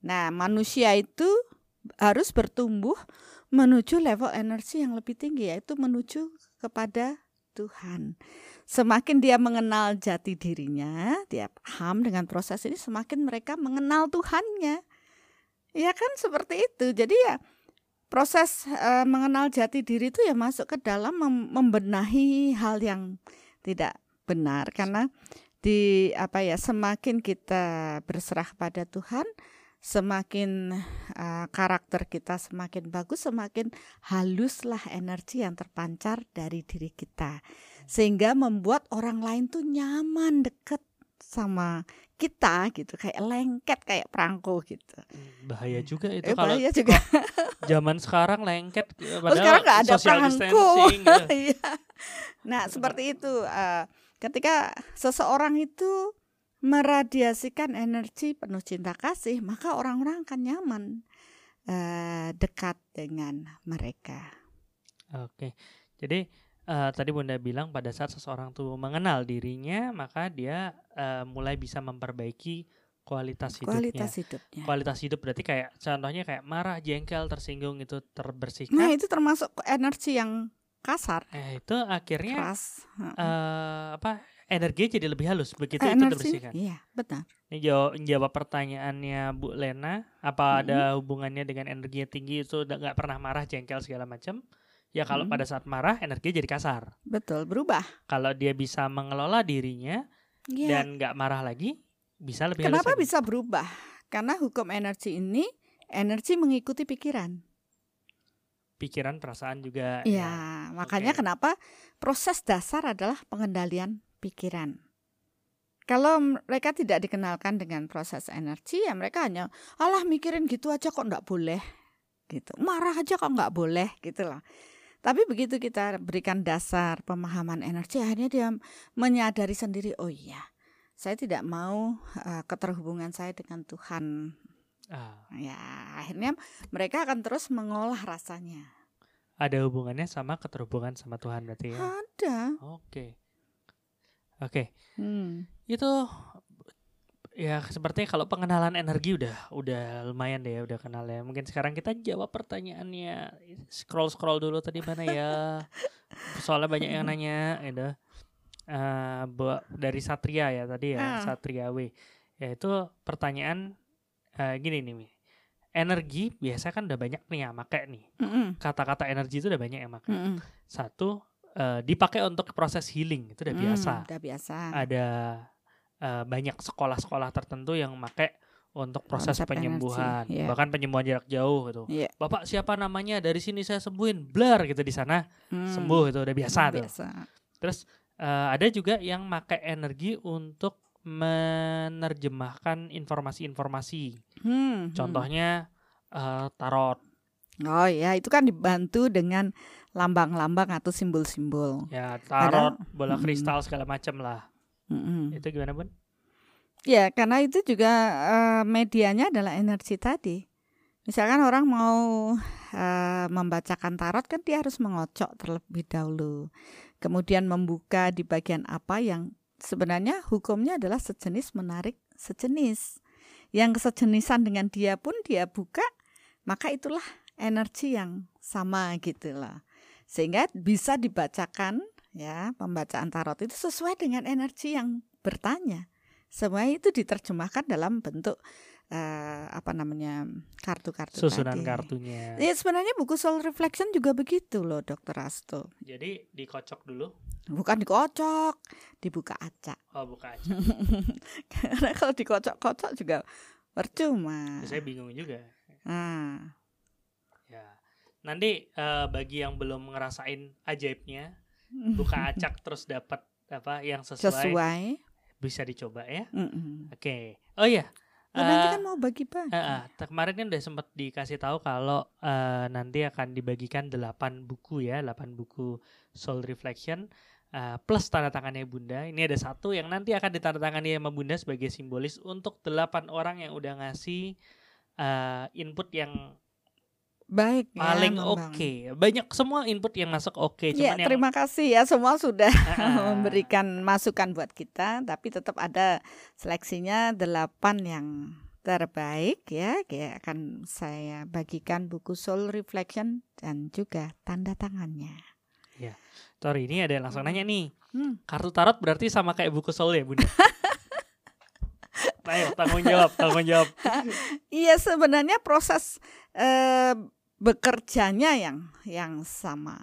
B: Nah manusia itu harus bertumbuh menuju level energi yang lebih tinggi yaitu menuju kepada Tuhan. Semakin dia mengenal jati dirinya, dia paham dengan proses ini, semakin mereka mengenal Tuhannya. Ya kan seperti itu. Jadi ya proses eh, mengenal jati diri itu ya masuk ke dalam mem- membenahi hal yang tidak benar karena di apa ya semakin kita berserah pada Tuhan, semakin eh, karakter kita semakin bagus, semakin haluslah energi yang terpancar dari diri kita. Sehingga membuat orang lain tuh nyaman deket sama kita gitu, kayak lengket kayak perangko gitu.
A: Hmm, bahaya juga itu
B: Eh,
A: kalau
B: bahaya juga.
A: zaman sekarang lengket eh,
B: Oh, sekarang nggak ada perangko.
A: gitu.
B: Iya. nah, seperti itu. eh, ketika seseorang itu meradiasikan energi penuh cinta kasih, maka orang-orang akan nyaman eh, dekat dengan mereka.
A: Oke. Jadi eh, tadi Bunda bilang pada saat seseorang tuh mengenal dirinya, maka dia eh, mulai bisa memperbaiki kualitas hidupnya.
B: Kualitas hidupnya.
A: Kualitas hidup berarti kayak contohnya kayak marah, jengkel, tersinggung itu terbersihkan.
B: Nah, itu termasuk energi yang kasar,
A: eh itu akhirnya
B: keras.
A: eh apa? Energi jadi lebih halus begitu itu
B: energi,
A: terbersihkan.
B: iya, benar.
A: Ini jawab, jawab pertanyaannya Bu Lena, apa
B: Mm-mm.
A: ada hubungannya dengan energi yang tinggi itu nggak pernah marah, jengkel segala macam? Ya kalau
B: Mm.
A: pada saat marah energi jadi kasar.
B: Betul, berubah.
A: Kalau dia bisa mengelola dirinya
B: Iya.
A: dan nggak marah lagi, bisa lebih halus
B: Kenapa
A: lagi.
B: bisa berubah? Karena hukum energi ini energi mengikuti pikiran.
A: Pikiran, perasaan juga.
B: Iya, makanya
A: oke.
B: kenapa proses dasar adalah pengendalian pikiran. Kalau mereka tidak dikenalkan dengan proses energi, ya mereka hanya, alah mikirin gitu aja kok nggak boleh, gitu. Marah aja kok nggak boleh, gitu loh. Tapi begitu kita berikan dasar pemahaman energi, akhirnya dia menyadari sendiri, oh iya, saya tidak mau eh, keterhubungan saya dengan Tuhan.
A: Ah,
B: Ya, akhirnya mereka akan terus mengolah rasanya.
A: ada hubungannya sama keterhubungan sama Tuhan berarti ya.
B: Ada.
A: Oke. Oke.
B: Hmm.
A: Itu ya sepertinya kalau pengenalan energi udah udah lumayan deh udah kenal ya. Mungkin sekarang kita jawab pertanyaannya. Scroll scroll dulu tadi mana ya? Soalnya banyak yang nanya gitu. Eh, bu- dari Satria ya tadi ya,
B: Ah.
A: Satria W. Ya itu pertanyaan eh, gini nih. Mi. Energi biasa kan udah banyak nih yang make nih. Kata-kata energi itu udah banyak yang make.
B: Mm-mm.
A: Satu eh, dipakai untuk proses healing itu udah
B: Hmm,
A: biasa
B: Udah biasa.
A: ada eh, banyak sekolah-sekolah tertentu yang make untuk proses
B: Konsep
A: penyembuhan,
B: iya.
A: bahkan penyembuhan jarak jauh gitu.
B: Iya.
A: Bapak siapa namanya? Dari sini saya sembuhin, blur gitu di sana
B: Hmm,
A: sembuh itu udah biasa tuh.
B: biasa.
A: Terus eh, ada juga yang make energi untuk menerjemahkan informasi-informasi.
B: Hmm, hmm.
A: Contohnya eh, tarot,
B: Oh ya, itu kan dibantu dengan lambang-lambang atau simbol-simbol.
A: ya tarot, bola
B: Mm-mm.
A: kristal segala macam lah.
B: Mm-mm.
A: Itu gimana bun?
B: Ya, karena itu juga eh, medianya adalah energi tadi. Misalkan orang mau eh, membacakan tarot kan dia harus mengocok terlebih dahulu. Kemudian membuka di bagian apa yang sebenarnya hukumnya adalah sejenis menarik sejenis. Yang kesejenisan dengan dia pun dia buka, maka itulah energi yang sama gitu loh. Sehingga bisa dibacakan ya, pembacaan tarot itu sesuai dengan energi yang bertanya. Semua itu diterjemahkan dalam bentuk uh, apa namanya kartu-kartu
A: susunan
B: tadi.
A: kartunya.
B: Ya sebenarnya buku Soul Reflection juga begitu loh, Dokter Asto.
A: Jadi dikocok dulu.
B: Bukan dikocok, dibuka acak.
A: Oh, buka acak.
B: Karena kalau dikocok-kocok juga percuma.
A: Ya, saya bingung juga.
B: Nah.
A: Ya. Nanti uh, bagi yang belum ngerasain ajaibnya, buka acak terus dapat apa yang sesuai.
B: Sesuai.
A: Bisa dicoba ya.
B: Mm -mm.
A: Oke. Okay. Oh iya.
B: Oh, nanti kan mau bagi-bagi.
A: Uh, uh, kemarin kan udah sempat dikasih tahu kalau uh, nanti akan dibagikan 8 buku ya, 8 buku Soul Reflection uh, plus tanda tangannya Bunda. Ini ada satu yang nanti akan ditandatangani sama Bunda sebagai simbolis untuk 8 orang yang udah ngasih uh, input yang
B: baik
A: paling ya, oke okay. banyak semua input yang masuk oke okay.
B: ya
A: yang,
B: terima kasih ya semua sudah memberikan masukan buat kita tapi tetap ada seleksinya delapan yang terbaik ya kayak akan saya bagikan buku Soul Reflection dan juga tanda tangannya
A: ya sorry ini ada yang langsung nanya nih hmm. kartu tarot berarti sama kayak buku Soul ya bunda Ayo tanggung jawab, tanggung jawab.
B: iya sebenarnya proses eh, bekerjanya yang yang sama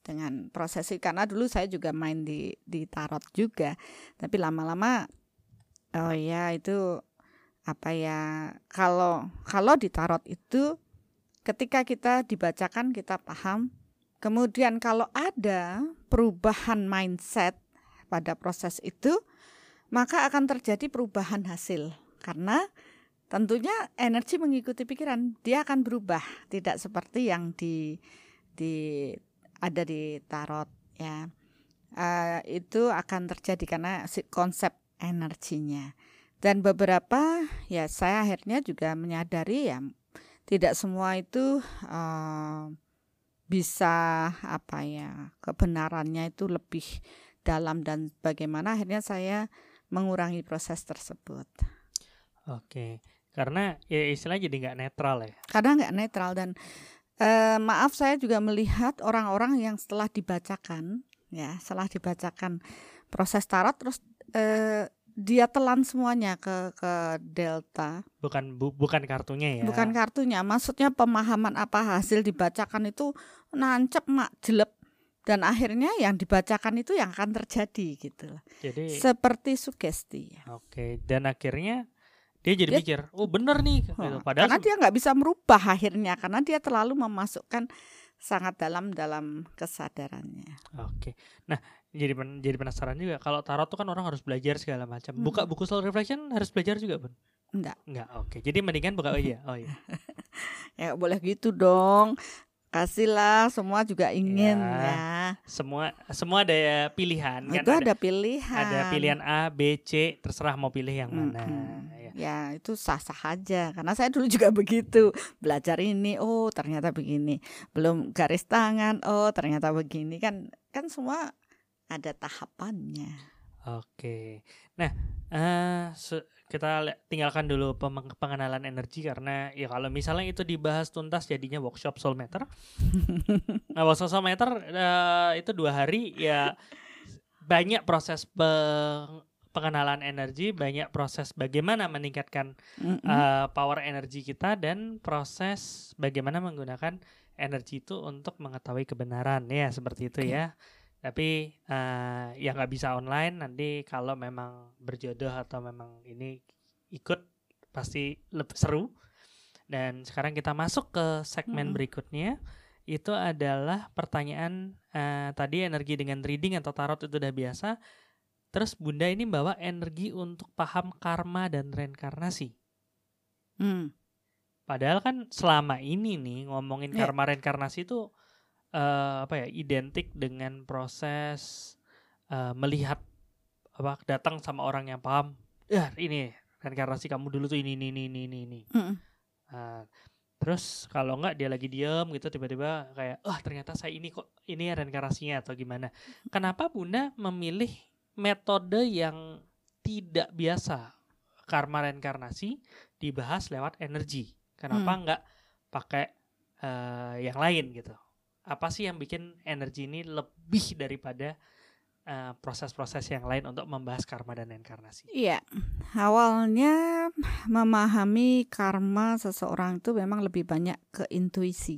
B: dengan prosesi. Karena dulu saya juga main di di tarot juga. Tapi lama-lama oh ya itu apa ya kalau kalau di tarot itu ketika kita dibacakan kita paham. Kemudian kalau ada perubahan mindset pada proses itu maka akan terjadi perubahan hasil. Karena tentunya energi mengikuti pikiran dia akan berubah tidak seperti yang di di ada di tarot ya. Uh, itu akan terjadi karena konsep energinya. Dan beberapa ya saya akhirnya juga menyadari ya tidak semua itu uh, bisa apa ya kebenarannya itu lebih dalam dan bagaimana akhirnya saya mengurangi proses tersebut.
A: Oke, karena ya istilahnya jadi nggak netral ya.
B: Karena nggak netral dan uh, maaf saya juga melihat orang-orang yang setelah dibacakan ya setelah dibacakan proses tarot terus uh, dia telan semuanya ke ke delta.
A: Bukan bu, bukan kartunya ya.
B: Bukan kartunya maksudnya pemahaman apa hasil dibacakan itu nancep mak jelek. Dan akhirnya yang dibacakan itu yang akan terjadi gitu jadi seperti sugesti.
A: Oke dan akhirnya dia jadi dia, mikir oh bener nih
B: oh, gitu. padahal karena dia nggak bisa merubah akhirnya karena dia terlalu memasukkan sangat dalam dalam kesadarannya.
A: Oke. Nah jadi pen, jadi penasaran juga kalau tarot tuh kan orang harus belajar segala macam. Buka buku soul reflection harus belajar juga pun
B: enggak
A: enggak oke. Jadi mendingan buka aja oh iya.
B: Ya boleh gitu dong. Kasihlah semua juga ingin ya, ya.
A: semua semua ada pilihan
B: kan? Itu ada, ada pilihan.
A: ada pilihan A B C terserah mau pilih yang mana.
B: Hmm, ya. itu sah sah aja. Karena saya dulu juga begitu. Belajar ini oh ternyata begini. Belum garis tangan oh ternyata begini. Kan kan semua ada tahapannya.
A: Oke. Nah uh, kita tinggalkan dulu pengenalan energi karena ya kalau misalnya itu dibahas tuntas jadinya workshop soul meter. nah, workshop soul meter uh, itu dua hari ya banyak proses peng pengenalan energi, banyak proses bagaimana meningkatkan mm -hmm. uh, power energi kita dan proses bagaimana menggunakan energi itu untuk mengetahui kebenaran ya seperti itu okay. ya tapi uh, ya nggak bisa online nanti kalau memang berjodoh atau memang ini ikut pasti lebih seru dan sekarang kita masuk ke segmen hmm. berikutnya itu adalah pertanyaan uh, tadi energi dengan reading atau tarot itu udah biasa terus bunda ini bawa energi untuk paham karma dan reinkarnasi hmm. padahal kan selama ini nih ngomongin yeah. karma reinkarnasi itu uh, apa ya identik dengan proses uh, melihat apa datang sama orang yang paham ya ini reinkarnasi kamu dulu tuh ini ini ini ini ini mm. uh, terus kalau enggak dia lagi diem gitu tiba-tiba kayak oh ternyata saya ini kok ini reinkarnasinya atau gimana kenapa bunda memilih metode yang tidak biasa karma reinkarnasi dibahas lewat energi kenapa mm. enggak pakai uh, yang lain gitu apa sih yang bikin energi ini lebih daripada proses proses-proses yang lain untuk membahas karma dan inkarnasi?
B: Iya, awalnya memahami karma seseorang itu memang lebih banyak ke intuisi.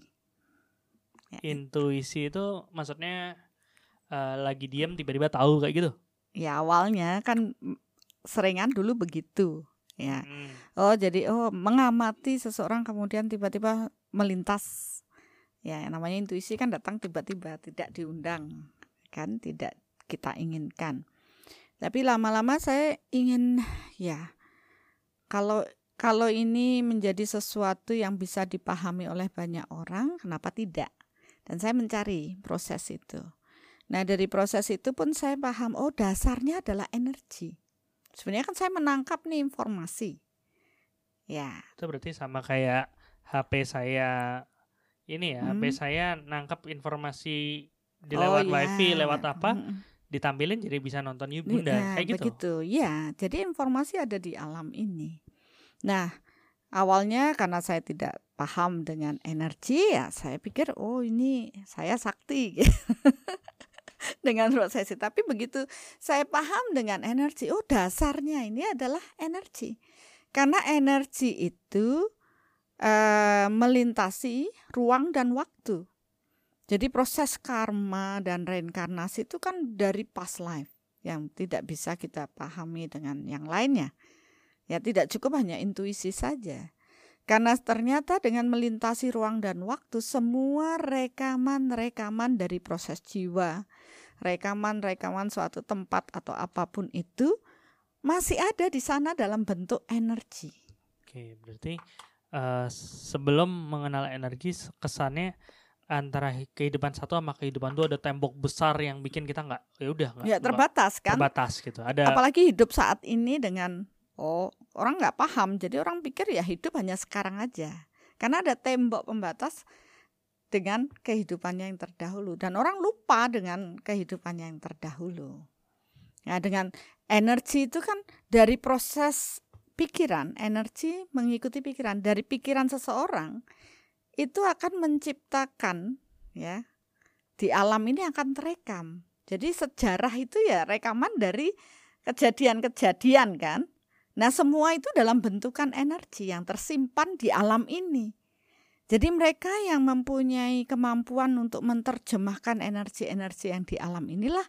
A: Ya. Intuisi itu maksudnya uh, lagi diam tiba-tiba tahu kayak gitu?
B: Ya awalnya kan seringan dulu begitu ya. Hmm. Oh jadi oh mengamati seseorang kemudian tiba-tiba melintas. Ya namanya intuisi kan datang tiba-tiba tidak diundang kan tidak kita inginkan. Tapi lama-lama saya ingin ya kalau kalau ini menjadi sesuatu yang bisa dipahami oleh banyak orang, kenapa tidak? Dan saya mencari proses itu. Nah, dari proses itu pun saya paham, oh dasarnya adalah energi. Sebenarnya kan saya menangkap nih informasi. Ya.
A: Itu berarti sama kayak HP saya ini ya, hmm. HP saya nangkap informasi di oh, lewat ya. wifi, lewat apa? Hmm ditampilin jadi bisa nonton YouTube Bunda ya, kayak gitu.
B: Begitu. Ya, jadi informasi ada di alam ini. Nah, awalnya karena saya tidak paham dengan energi ya saya pikir oh ini saya sakti dengan prosesi tapi begitu saya paham dengan energi oh dasarnya ini adalah energi karena energi itu uh, melintasi ruang dan waktu jadi proses karma dan reinkarnasi itu kan dari past life yang tidak bisa kita pahami dengan yang lainnya. Ya tidak cukup hanya intuisi saja. Karena ternyata dengan melintasi ruang dan waktu semua rekaman-rekaman dari proses jiwa, rekaman-rekaman suatu tempat atau apa pun itu masih ada di sana dalam bentuk energi.
A: Oke, berarti uh, sebelum mengenal energi kesannya antara kehidupan satu sama kehidupan dua ada tembok besar yang bikin kita nggak ya udah nggak
B: ya terbatas kan
A: terbatas gitu ada
B: apalagi hidup saat ini dengan oh orang nggak paham jadi orang pikir ya hidup hanya sekarang aja karena ada tembok pembatas dengan kehidupannya yang terdahulu dan orang lupa dengan kehidupannya yang terdahulu ya dengan energi itu kan dari proses pikiran energi mengikuti pikiran dari pikiran seseorang itu akan menciptakan ya di alam ini akan terekam. Jadi sejarah itu ya rekaman dari kejadian-kejadian kan. Nah, semua itu dalam bentukan energi yang tersimpan di alam ini. Jadi mereka yang mempunyai kemampuan untuk menerjemahkan energi-energi yang di alam inilah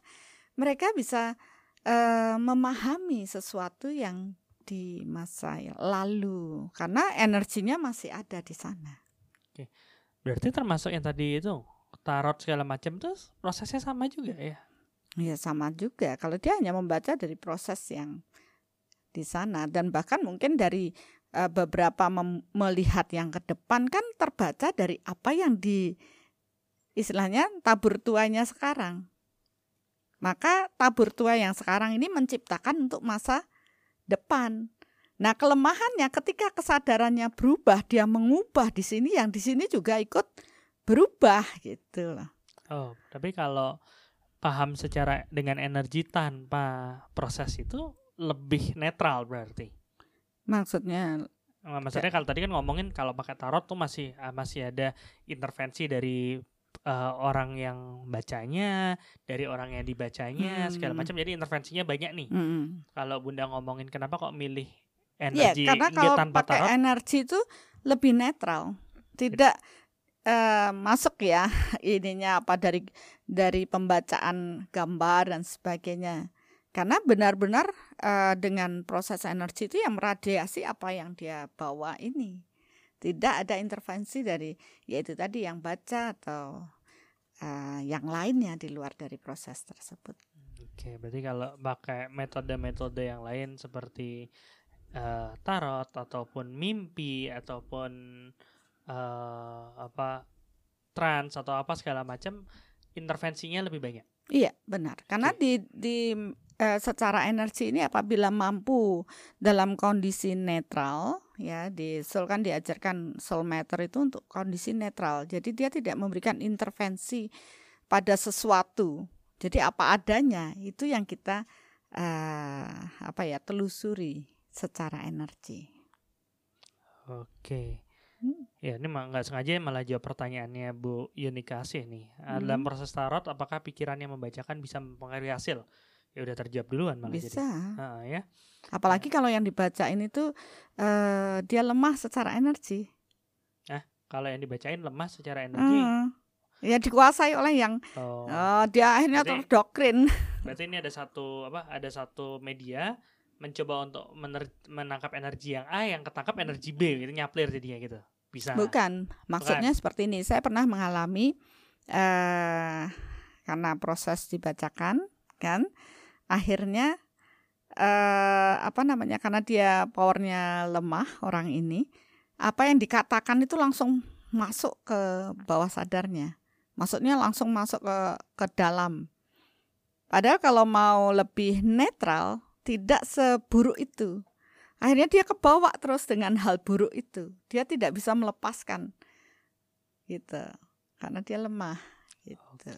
B: mereka bisa uh, memahami sesuatu yang di masa lalu karena energinya masih ada di sana.
A: Oke. Berarti termasuk yang tadi itu tarot segala macam itu prosesnya sama juga ya?
B: Iya sama juga. Kalau dia hanya membaca dari proses yang di sana dan bahkan mungkin dari uh, beberapa melihat yang ke depan kan terbaca dari apa yang di istilahnya tabur tuanya sekarang. Maka tabur tua yang sekarang ini menciptakan untuk masa depan. Nah, kelemahannya ketika kesadarannya berubah, dia mengubah di sini yang di sini juga ikut berubah gitu loh.
A: Oh, tapi kalau paham secara dengan energi tanpa proses itu lebih netral berarti.
B: Maksudnya
A: Maksudnya kalau tadi kan ngomongin kalau pakai tarot tuh masih ah, masih ada intervensi dari uh, orang yang bacanya, dari orang yang dibacanya, hmm. segala macam. Jadi intervensinya banyak nih. Hmm. Kalau Bunda ngomongin kenapa kok milih energi
B: ya, karena kalau pakai tarot. energi itu lebih netral tidak uh, masuk ya ininya apa dari dari pembacaan gambar dan sebagainya karena benar-benar uh, dengan proses energi itu yang meradiasi apa yang dia bawa ini tidak ada intervensi dari yaitu tadi yang baca atau uh, yang lainnya di luar dari proses tersebut.
A: Oke, berarti kalau pakai metode-metode yang lain seperti uh, tarot ataupun mimpi ataupun uh, apa trans atau apa segala macam intervensinya lebih banyak.
B: Iya benar karena okay. di di uh, secara energi ini apabila mampu dalam kondisi netral ya di soul kan diajarkan soul matter itu untuk kondisi netral jadi dia tidak memberikan intervensi pada sesuatu jadi apa adanya itu yang kita uh, apa ya telusuri secara energi.
A: Oke. Hmm. Ya ini nggak sengaja malah jawab pertanyaannya Bu Yunikasih nih. Hmm. Dalam proses tarot, apakah pikiran yang membacakan bisa mempengaruhi hasil? Ya udah terjawab duluan malah
B: bisa.
A: jadi. Uh, ya.
B: Apalagi kalau yang dibacain itu uh, dia lemah secara energi.
A: Nah, kalau yang dibacain lemah secara energi. Uh,
B: ya dikuasai oleh yang oh. uh, dia akhirnya berarti, terdoktrin.
A: Berarti ini ada satu apa? Ada satu media mencoba untuk menangkap energi yang A yang ketangkap energi B gitu nyaplir jadinya gitu bisa
B: bukan maksudnya bukan. seperti ini saya pernah mengalami uh, karena proses dibacakan kan akhirnya uh, apa namanya karena dia powernya lemah orang ini apa yang dikatakan itu langsung masuk ke bawah sadarnya maksudnya langsung masuk ke ke dalam padahal kalau mau lebih netral tidak seburuk itu. Akhirnya dia kebawa terus dengan hal buruk itu. Dia tidak bisa melepaskan. Gitu. Karena dia lemah gitu. Okay.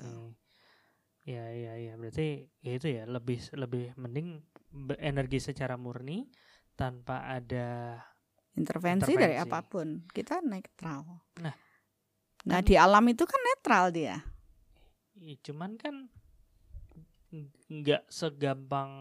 A: Ya ya ya berarti ya itu ya lebih lebih mending energi secara murni tanpa ada
B: intervensi, intervensi. dari apa pun. Kita netral. Nah, nah kan, di alam itu kan netral dia.
A: Ya, cuman kan nggak segampang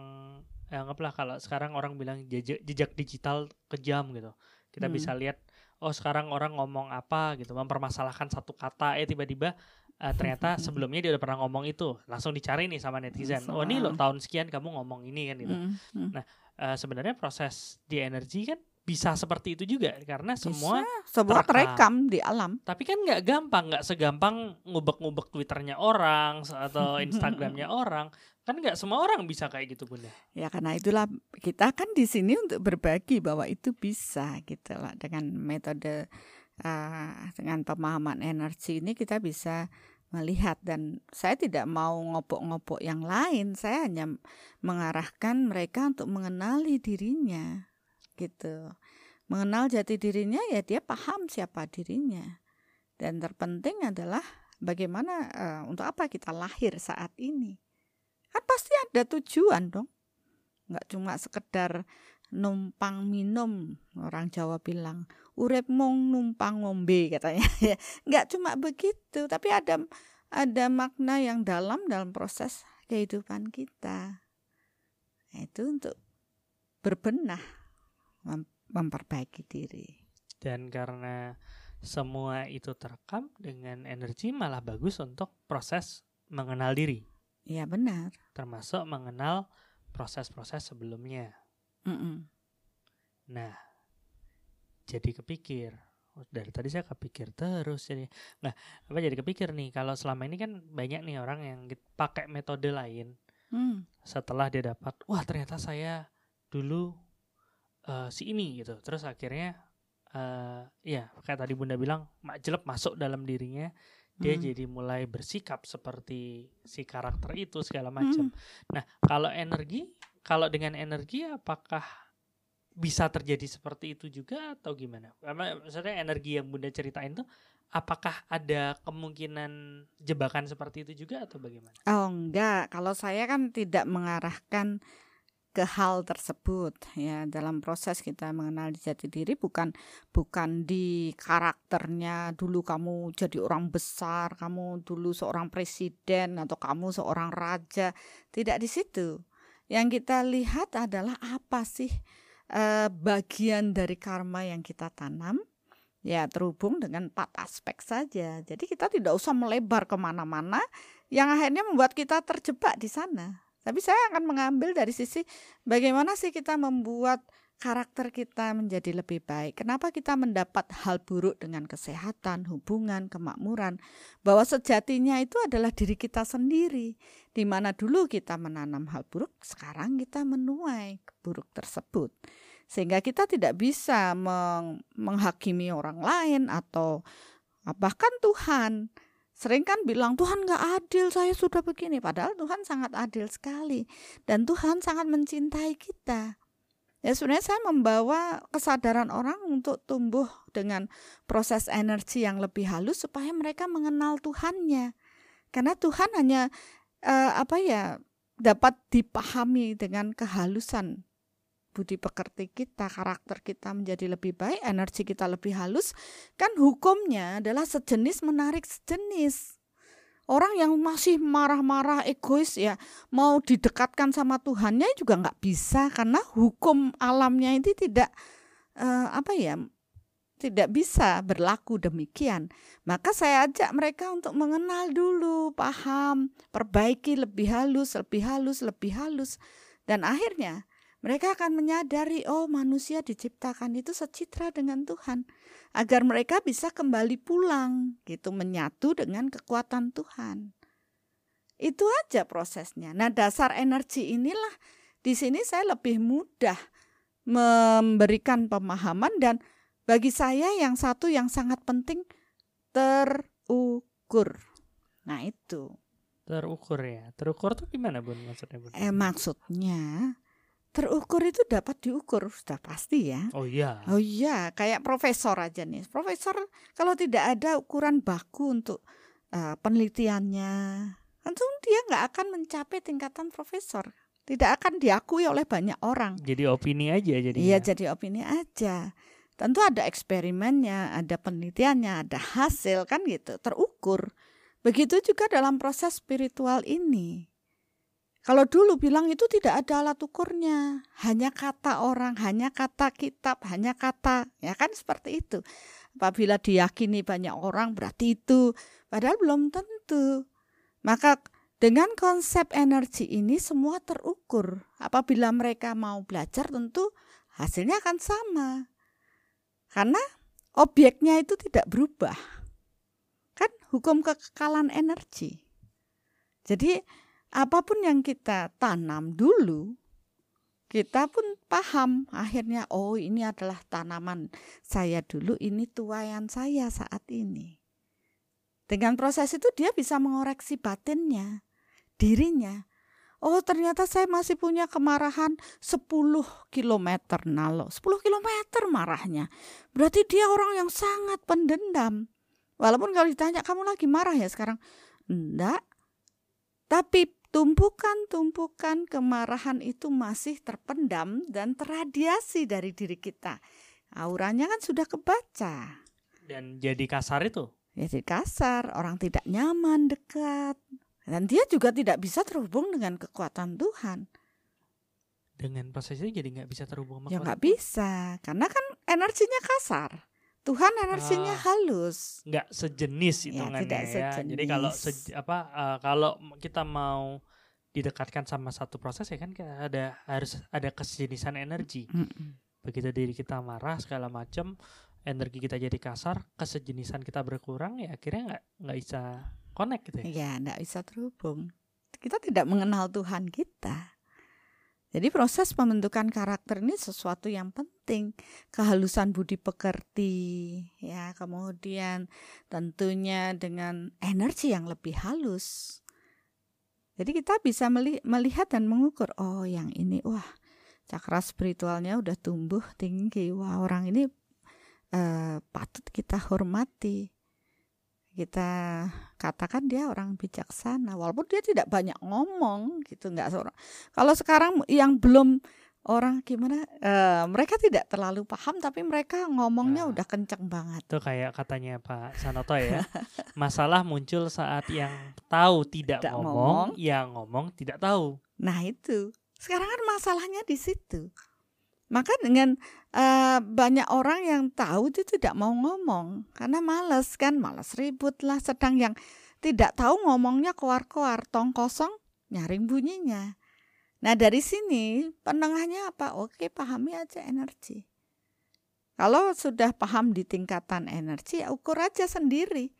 A: ya anggaplah kalau sekarang orang bilang jejak, jejak digital kejam gitu kita hmm. bisa lihat oh sekarang orang ngomong apa gitu mempermasalahkan satu kata eh tiba-tiba uh, ternyata sebelumnya dia udah pernah ngomong itu langsung dicari nih sama netizen oh ini lo tahun sekian kamu ngomong ini kan gitu hmm. Hmm. nah uh, sebenarnya proses di energi kan bisa seperti itu juga karena semua
B: bisa, semua terekam di alam.
A: Tapi kan nggak gampang, nggak segampang ngubek-ngubek twitternya orang atau instagramnya orang. Kan nggak semua orang bisa kayak gitu bunda.
B: Ya karena itulah kita kan di sini untuk berbagi bahwa itu bisa gitu lah dengan metode uh, dengan pemahaman energi ini kita bisa melihat dan saya tidak mau ngopok-ngopok yang lain. Saya hanya mengarahkan mereka untuk mengenali dirinya gitu. Mengenal jati dirinya ya dia paham siapa dirinya. Dan terpenting adalah bagaimana uh, untuk apa kita lahir saat ini. Kan pasti ada tujuan dong. Nggak cuma sekedar numpang minum orang Jawa bilang urep mong numpang ngombe katanya nggak cuma begitu tapi ada ada makna yang dalam dalam proses kehidupan kita nah, itu untuk berbenah mem memperbaiki diri.
A: Dan karena semua itu terekam dengan energi malah bagus untuk proses mengenal diri.
B: Iya benar.
A: Termasuk mengenal proses-proses sebelumnya. Mm -mm. Nah, jadi kepikir. Dari tadi saya kepikir terus jadi nah apa jadi kepikir nih? Kalau selama ini kan banyak nih orang yang pakai metode lain. Hmm. setelah dia dapat wah ternyata saya dulu uh, si ini gitu. Terus akhirnya uh, ya kayak tadi bunda bilang mak jelek masuk dalam dirinya. Dia hmm. jadi mulai bersikap seperti si karakter itu segala macam. Hmm. nah kalau energi kalau dengan energi apakah bisa terjadi seperti itu juga atau gimana? Maksudnya energi yang bunda ceritain tuh apakah ada kemungkinan jebakan seperti itu juga atau bagaimana?
B: Oh enggak, kalau saya kan tidak mengarahkan ke hal tersebut ya dalam proses kita mengenal jati diri bukan bukan di karakternya dulu kamu jadi orang besar kamu dulu seorang presiden atau kamu seorang raja tidak di situ yang kita lihat adalah apa sih eh, bagian dari karma yang kita tanam ya terhubung dengan empat aspek saja. Jadi kita tidak usah melebar ke mana-mana yang akhirnya membuat kita terjebak di sana. Tapi saya akan mengambil dari sisi bagaimana sih kita membuat karakter kita menjadi lebih baik. Kenapa kita mendapat hal buruk dengan kesehatan, hubungan, kemakmuran? Bahwa sejatinya itu adalah diri kita sendiri. Di mana dulu kita menanam hal buruk, sekarang kita menuai buruk tersebut. Sehingga kita tidak bisa meng menghakimi orang lain atau bahkan Tuhan sering kan bilang Tuhan nggak adil saya sudah begini padahal Tuhan sangat adil sekali dan Tuhan sangat mencintai kita ya sebenarnya saya membawa kesadaran orang untuk tumbuh dengan proses energi yang lebih halus supaya mereka mengenal Tuhannya karena Tuhan hanya uh, apa ya dapat dipahami dengan kehalusan budi pekerti kita, karakter kita menjadi lebih baik, energi kita lebih halus, kan hukumnya adalah sejenis menarik sejenis. Orang yang masih marah-marah egois ya mau didekatkan sama Tuhannya juga nggak bisa karena hukum alamnya ini tidak uh, apa ya tidak bisa berlaku demikian. Maka saya ajak mereka untuk mengenal dulu, paham, perbaiki lebih halus, lebih halus, lebih halus. Dan akhirnya mereka akan menyadari oh manusia diciptakan itu secitra dengan Tuhan agar mereka bisa kembali pulang gitu menyatu dengan kekuatan Tuhan. Itu aja prosesnya. Nah, dasar energi inilah di sini saya lebih mudah memberikan pemahaman dan bagi saya yang satu yang sangat penting terukur. Nah, itu.
A: Terukur ya. Terukur tuh gimana, Bun? Maksudnya, Bun?
B: Eh, maksudnya terukur itu dapat diukur sudah pasti ya.
A: Oh iya.
B: Oh iya, kayak profesor aja nih. Profesor kalau tidak ada ukuran baku untuk uh, penelitiannya, tentu dia nggak akan mencapai tingkatan profesor. Tidak akan diakui oleh banyak orang.
A: Jadi opini aja jadi.
B: Iya, jadi opini aja. Tentu ada eksperimennya, ada penelitiannya, ada hasil kan gitu, terukur. Begitu juga dalam proses spiritual ini. Kalau dulu bilang itu tidak ada alat ukurnya, hanya kata orang, hanya kata kitab, hanya kata, ya kan seperti itu. Apabila diyakini banyak orang berarti itu, padahal belum tentu. Maka dengan konsep energi ini semua terukur. Apabila mereka mau belajar tentu hasilnya akan sama. Karena objeknya itu tidak berubah. Kan hukum kekekalan energi. Jadi apa pun yang kita tanam dulu, kita pun paham akhirnya oh ini adalah tanaman saya dulu, ini tuayan saya saat ini. Dengan proses itu dia bisa mengoreksi batinnya, dirinya. Oh ternyata saya masih punya kemarahan 10 km nalo. 10 km marahnya. Berarti dia orang yang sangat pendendam. Walaupun kalau ditanya kamu lagi marah ya sekarang. Enggak. Tapi tumpukan-tumpukan kemarahan itu masih terpendam dan terradiasi dari diri kita. Auranya kan sudah kebaca.
A: Dan jadi kasar itu?
B: Jadi kasar, orang tidak nyaman dekat. Dan dia juga tidak bisa terhubung dengan kekuatan Tuhan.
A: Dengan prosesnya jadi nggak bisa terhubung
B: sama Ya nggak bisa, karena kan energinya kasar. Tuhan energinya uh, halus.
A: Nggak sejenis ya, hitungannya ya. ya. Sejenis. Jadi kalau se, apa uh, kalau kita mau didekatkan sama satu proses ya kan ada harus ada kesejenisan energi. Mm -mm. Begitu diri kita marah segala macam, energi kita jadi kasar, kesejenisan kita berkurang ya akhirnya nggak nggak bisa connect gitu ya.
B: Iya, nggak bisa terhubung. Kita tidak mengenal Tuhan kita. Jadi proses pembentukan karakter ini sesuatu yang penting. Kehalusan budi pekerti, ya, kemudian tentunya dengan energi yang lebih halus. Jadi kita bisa melihat dan mengukur, oh yang ini, wah cakra spiritualnya udah tumbuh tinggi, wah orang ini uh, patut kita hormati kita katakan dia orang bijaksana walaupun dia tidak banyak ngomong gitu nggak seorang. Kalau sekarang yang belum orang gimana uh, mereka tidak terlalu paham tapi mereka ngomongnya nah, udah kenceng banget.
A: Itu kayak katanya Pak Sanoto ya masalah muncul saat yang tahu tidak, tidak ngomong, ngomong. yang ngomong tidak tahu.
B: Nah itu. Sekarang kan masalahnya di situ maka dengan uh, banyak orang yang tahu itu tidak mau ngomong karena males kan, males ribut lah. Sedang yang tidak tahu ngomongnya koar-koar, tong kosong, nyaring bunyinya. Nah dari sini penengahnya apa? Oke pahami aja energi. Kalau sudah paham di tingkatan energi, ya ukur aja sendiri.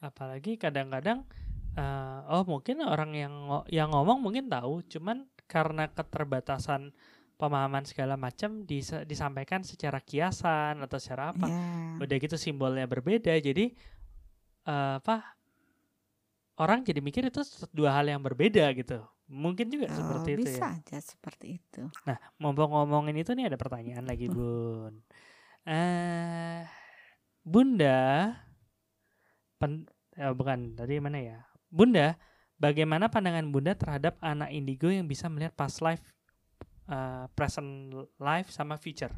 A: Apalagi kadang-kadang, uh, oh mungkin orang yang yang ngomong mungkin tahu, cuman karena keterbatasan pemahaman segala macam dis disampaikan secara kiasan atau secara apa. Yeah. udah gitu simbolnya berbeda jadi uh, apa orang jadi mikir itu dua hal yang berbeda gitu. Mungkin juga oh, seperti
B: itu
A: bisa
B: ya. aja seperti itu.
A: Nah ngomong ngomongin itu nih ada pertanyaan lagi hmm. bun. Uh, bunda pen, uh, bukan tadi mana ya? Bunda bagaimana pandangan bunda terhadap anak indigo yang bisa melihat past life uh, present life sama future.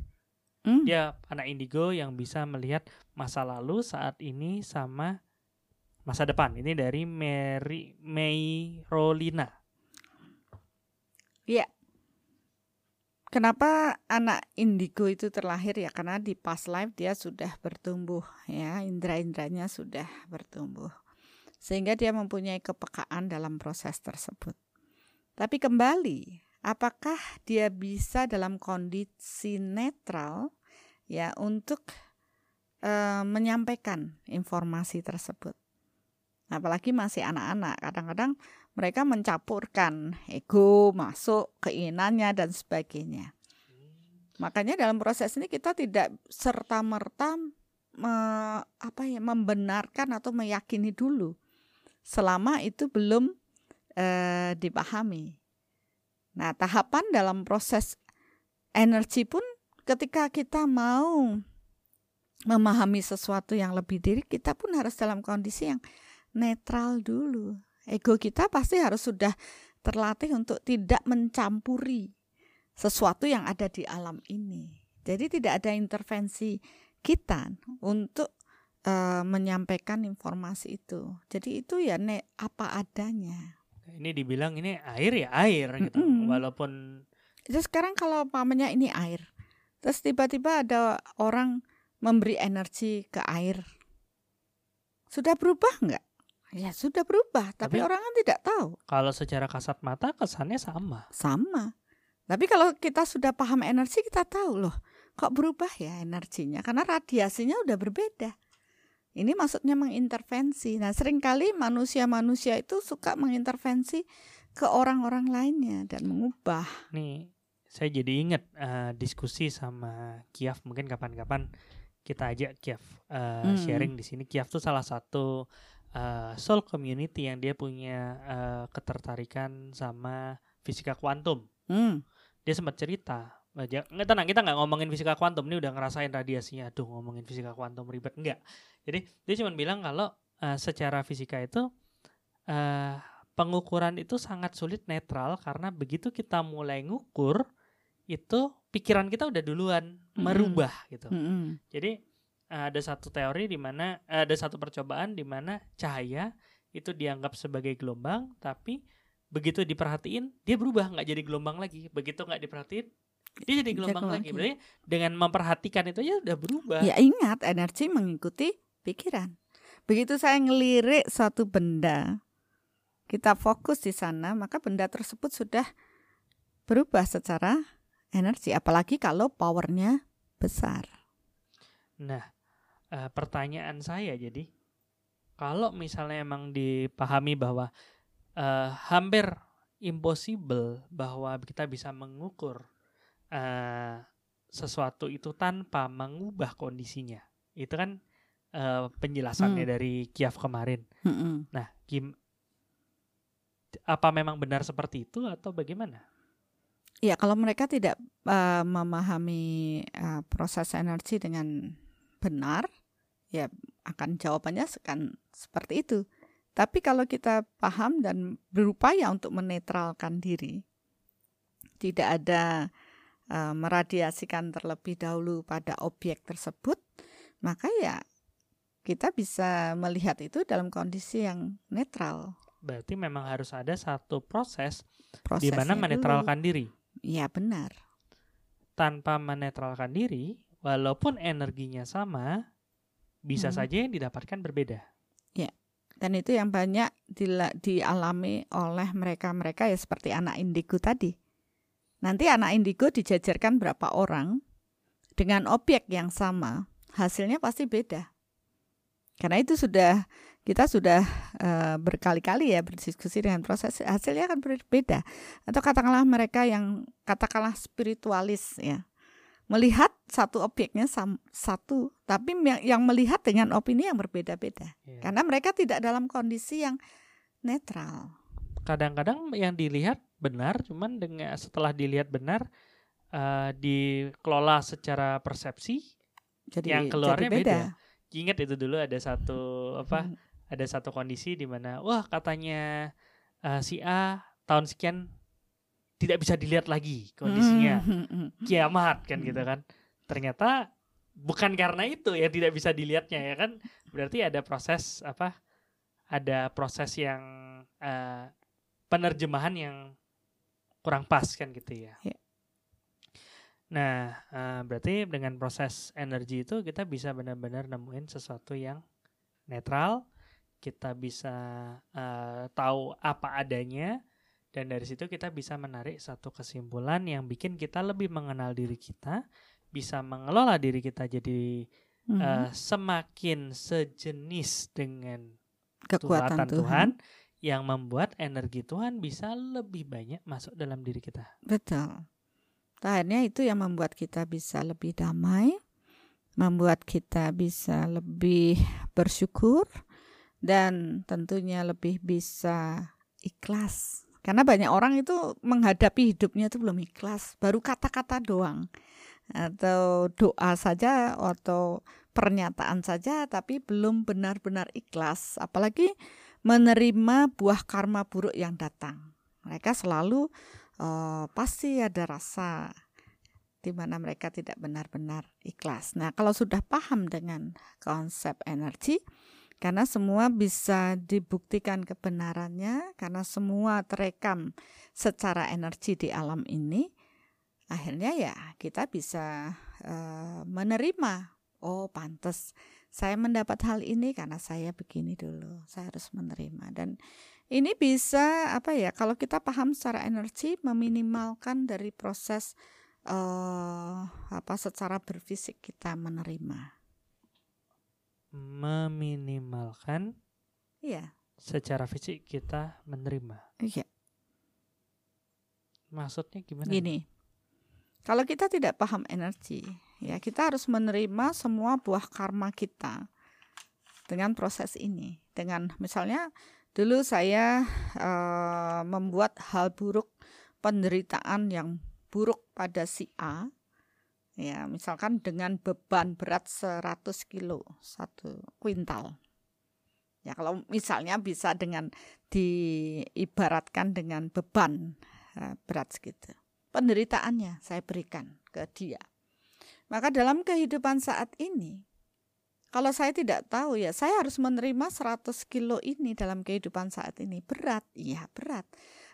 A: Mm. Dia anak indigo yang bisa melihat masa lalu, saat ini sama masa depan. Ini dari Mary May Rolina.
B: Iya. Kenapa anak indigo itu terlahir ya? Karena di past life dia sudah bertumbuh ya, indera-inderanya sudah bertumbuh. Sehingga dia mempunyai kepekaan dalam proses tersebut. Tapi kembali, apakah dia bisa dalam kondisi netral ya untuk uh, menyampaikan informasi tersebut. Apalagi masih anak-anak, kadang-kadang mereka mencampurkan ego masuk keinginannya dan sebagainya. Makanya dalam proses ini kita tidak serta merta me, apa ya membenarkan atau meyakini dulu selama itu belum eh, dipahami. Nah, tahapan dalam proses energi pun ketika kita mau memahami sesuatu yang lebih diri, kita pun harus dalam kondisi yang netral dulu. Ego kita pasti harus sudah terlatih untuk tidak mencampuri sesuatu yang ada di alam ini. Jadi tidak ada intervensi kita untuk uh, menyampaikan informasi itu. Jadi itu ya ne, apa adanya.
A: Ini dibilang ini air ya air gitu. Mm -hmm. Walaupun
B: Jadi sekarang kalau pamannya ini air, Terus tiba-tiba ada orang memberi energi ke air. Sudah berubah enggak? Ya sudah berubah, tapi, tapi orang kan tidak tahu.
A: Kalau secara kasat mata kesannya sama.
B: Sama. Tapi kalau kita sudah paham energi kita tahu loh, kok berubah ya energinya karena radiasinya udah berbeda. Ini maksudnya mengintervensi. Nah, sering kali manusia-manusia itu suka mengintervensi ke orang-orang lainnya dan mengubah.
A: Nih, saya jadi ingat uh, diskusi sama Kiaf mungkin kapan-kapan kita ajak Kiaf uh, hmm. sharing di sini. Kiaf tuh salah satu uh, soul community yang dia punya uh, ketertarikan sama fisika kuantum. Hmm. Dia sempat cerita, nggak tenang kita nggak ngomongin fisika kuantum ini udah ngerasain radiasinya. Aduh ngomongin fisika kuantum ribet enggak. Jadi dia cuma bilang kalau uh, secara fisika itu uh, pengukuran itu sangat sulit netral karena begitu kita mulai ngukur itu pikiran kita udah duluan mm-hmm. merubah gitu. Mm-hmm. Jadi ada satu teori di mana ada satu percobaan di mana cahaya itu dianggap sebagai gelombang, tapi begitu diperhatiin dia berubah nggak jadi gelombang lagi. Begitu nggak diperhatiin dia jadi gelombang lagi. lagi. Berarti dengan memperhatikan itu ya udah berubah.
B: Ya ingat energi mengikuti pikiran. Begitu saya ngelirik suatu benda, kita fokus di sana, maka benda tersebut sudah berubah secara energi apalagi kalau powernya besar.
A: Nah, uh, pertanyaan saya jadi kalau misalnya emang dipahami bahwa uh, hampir impossible bahwa kita bisa mengukur uh, sesuatu itu tanpa mengubah kondisinya. Itu kan uh, penjelasannya hmm. dari Kiaf kemarin. Hmm. Nah, Kim apa memang benar seperti itu atau bagaimana?
B: Ya, kalau mereka tidak uh, memahami uh, proses energi dengan benar, ya akan jawabannya akan seperti itu. Tapi kalau kita paham dan berupaya untuk menetralkan diri, tidak ada uh, meradiasikan terlebih dahulu pada objek tersebut, maka ya kita bisa melihat itu dalam kondisi yang netral.
A: Berarti memang harus ada satu proses di mana menetralkan dulu. diri.
B: Iya benar.
A: Tanpa menetralkan diri, walaupun energinya sama, bisa hmm. saja yang didapatkan berbeda.
B: Ya, dan itu yang banyak dialami oleh mereka-mereka ya seperti anak indigo tadi. Nanti anak indigo dijajarkan berapa orang dengan objek yang sama, hasilnya pasti beda. Karena itu sudah kita sudah uh, berkali-kali ya berdiskusi dengan proses hasilnya akan berbeda atau katakanlah mereka yang katakanlah spiritualis ya melihat satu objeknya sam, satu tapi yang, yang melihat dengan opini yang berbeda-beda yeah. karena mereka tidak dalam kondisi yang netral
A: kadang-kadang yang dilihat benar cuman dengan setelah dilihat benar uh, dikelola secara persepsi jadi yang keluarnya jadi beda. beda ingat itu dulu ada satu apa hmm. ada satu kondisi di mana wah katanya uh, si A tahun sekian tidak bisa dilihat lagi kondisinya. Kiamat kan gitu kan. Ternyata bukan karena itu yang tidak bisa dilihatnya ya kan. Berarti ada proses apa ada proses yang uh, penerjemahan yang kurang pas kan gitu ya. ya. Nah, uh, berarti dengan proses energi itu kita bisa benar-benar nemuin sesuatu yang netral, kita bisa uh, tahu apa adanya, dan dari situ kita bisa menarik satu kesimpulan yang bikin kita lebih mengenal diri kita, bisa mengelola diri kita jadi mm-hmm. uh, semakin sejenis dengan kekuatan Tuhan, Tuhan yang membuat energi Tuhan bisa lebih banyak masuk dalam diri kita.
B: Betul. Akhirnya itu yang membuat kita bisa lebih damai, membuat kita bisa lebih bersyukur, dan tentunya lebih bisa ikhlas. Karena banyak orang itu menghadapi hidupnya itu belum ikhlas, baru kata-kata doang. Atau doa saja atau pernyataan saja tapi belum benar-benar ikhlas. Apalagi menerima buah karma buruk yang datang. Mereka selalu uh, pasti ada rasa di mana mereka tidak benar-benar ikhlas. Nah, kalau sudah paham dengan konsep energi, karena semua bisa dibuktikan kebenarannya, karena semua terekam secara energi di alam ini, akhirnya ya kita bisa uh, menerima. Oh, pantas saya mendapat hal ini karena saya begini dulu. Saya harus menerima dan ini bisa apa ya? Kalau kita paham secara energi meminimalkan dari proses uh, apa secara berfisik kita menerima.
A: Meminimalkan.
B: Iya.
A: Secara fisik kita menerima.
B: Iya.
A: Maksudnya gimana?
B: Gini. Kalau kita tidak paham energi, ya kita harus menerima semua buah karma kita dengan proses ini. Dengan misalnya Dulu saya uh, membuat hal buruk penderitaan yang buruk pada si A. Ya, misalkan dengan beban berat 100 kilo, satu kuintal. Ya, kalau misalnya bisa dengan diibaratkan dengan beban uh, berat segitu. Penderitaannya saya berikan ke dia. Maka dalam kehidupan saat ini, kalau saya tidak tahu ya, saya harus menerima 100 kilo ini dalam kehidupan saat ini. Berat, iya berat.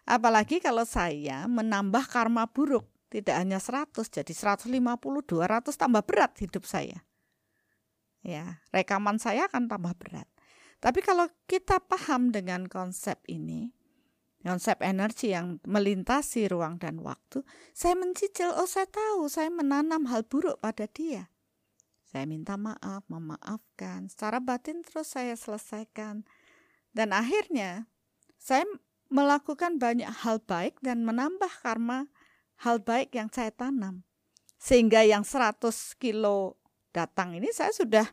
B: Apalagi kalau saya menambah karma buruk, tidak hanya 100 jadi 150, 200 tambah berat hidup saya. Ya, rekaman saya akan tambah berat. Tapi kalau kita paham dengan konsep ini, konsep energi yang melintasi ruang dan waktu, saya mencicil, oh saya tahu, saya menanam hal buruk pada dia. Saya minta maaf, memaafkan. Secara batin terus saya selesaikan. Dan akhirnya saya melakukan banyak hal baik dan menambah karma hal baik yang saya tanam. Sehingga yang 100 kilo datang ini saya sudah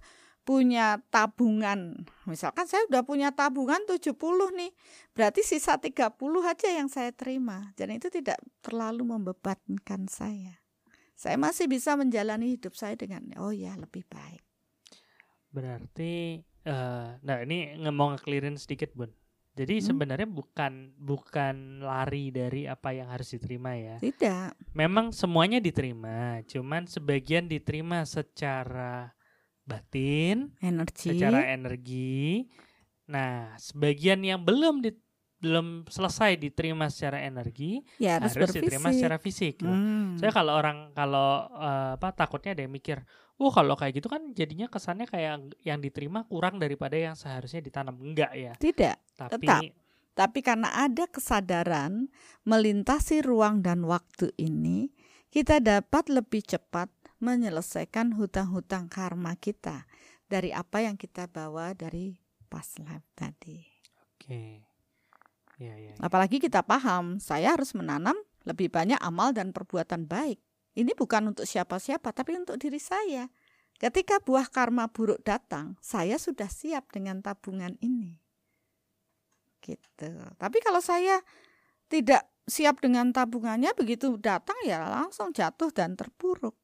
B: punya tabungan. Misalkan saya sudah punya tabungan 70 nih. Berarti sisa 30 aja yang saya terima. Dan itu tidak terlalu membebankan saya saya masih bisa menjalani hidup saya dengan oh ya lebih baik.
A: Berarti uh, nah ini ngomong ngeklirin sedikit Bun. Jadi hmm. sebenarnya bukan bukan lari dari apa yang harus diterima ya.
B: Tidak.
A: Memang semuanya diterima, cuman sebagian diterima secara batin,
B: energi,
A: secara energi. Nah, sebagian yang belum di, belum selesai diterima secara energi
B: ya, harus, harus
A: diterima secara fisik. Gitu. Hmm. Saya kalau orang kalau uh, apa takutnya ada yang mikir, oh kalau kayak gitu kan jadinya kesannya kayak yang diterima kurang daripada yang seharusnya ditanam. Enggak ya?
B: Tidak. Tapi tetap. Tapi karena ada kesadaran melintasi ruang dan waktu ini, kita dapat lebih cepat menyelesaikan hutang-hutang karma kita dari apa yang kita bawa dari past life tadi.
A: Oke. Okay. Ya, ya.
B: Apalagi kita paham, saya harus menanam lebih banyak amal dan perbuatan baik. Ini bukan untuk siapa-siapa, tapi untuk diri saya. Ketika buah karma buruk datang, saya sudah siap dengan tabungan ini. Gitu. Tapi kalau saya tidak siap dengan tabungannya, begitu datang ya langsung jatuh dan terpuruk.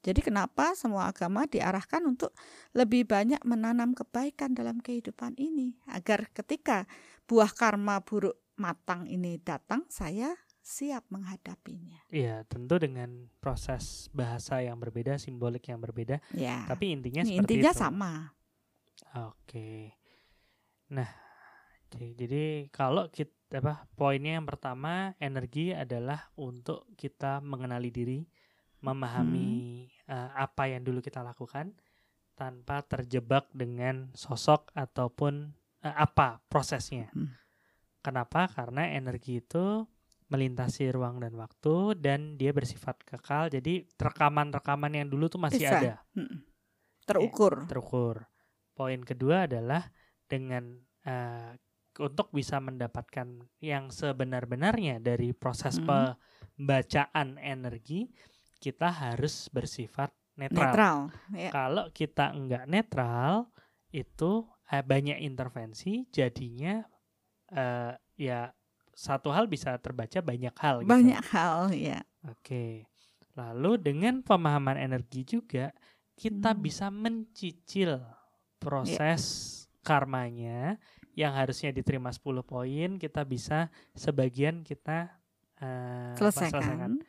B: Jadi kenapa semua agama diarahkan untuk lebih banyak menanam kebaikan dalam kehidupan ini agar ketika buah karma buruk matang ini datang saya siap menghadapinya.
A: Iya, tentu dengan proses bahasa yang berbeda, simbolik yang berbeda.
B: Ya.
A: Tapi intinya seperti
B: intinya
A: itu.
B: sama.
A: Oke. Nah, jadi kalau kita apa poinnya yang pertama energi adalah untuk kita mengenali diri, memahami hmm. uh, apa yang dulu kita lakukan tanpa terjebak dengan sosok ataupun uh, apa prosesnya. Hmm. Kenapa? Karena energi itu melintasi ruang dan waktu dan dia bersifat kekal. Jadi rekaman-rekaman yang dulu tuh masih Bisa. ada. Hmm.
B: Terukur.
A: Ya, terukur. Poin kedua adalah dengan uh, untuk bisa mendapatkan yang sebenar-benarnya dari proses hmm. pembacaan energi, kita harus bersifat netral. netral ya. Kalau kita enggak netral, itu uh, banyak intervensi, jadinya uh, ya satu hal bisa terbaca banyak hal.
B: Gitu. Banyak hal, ya.
A: Oke. Lalu dengan pemahaman energi juga kita hmm. bisa mencicil proses ya. karmanya yang harusnya diterima 10 poin kita bisa sebagian kita uh, selesaikan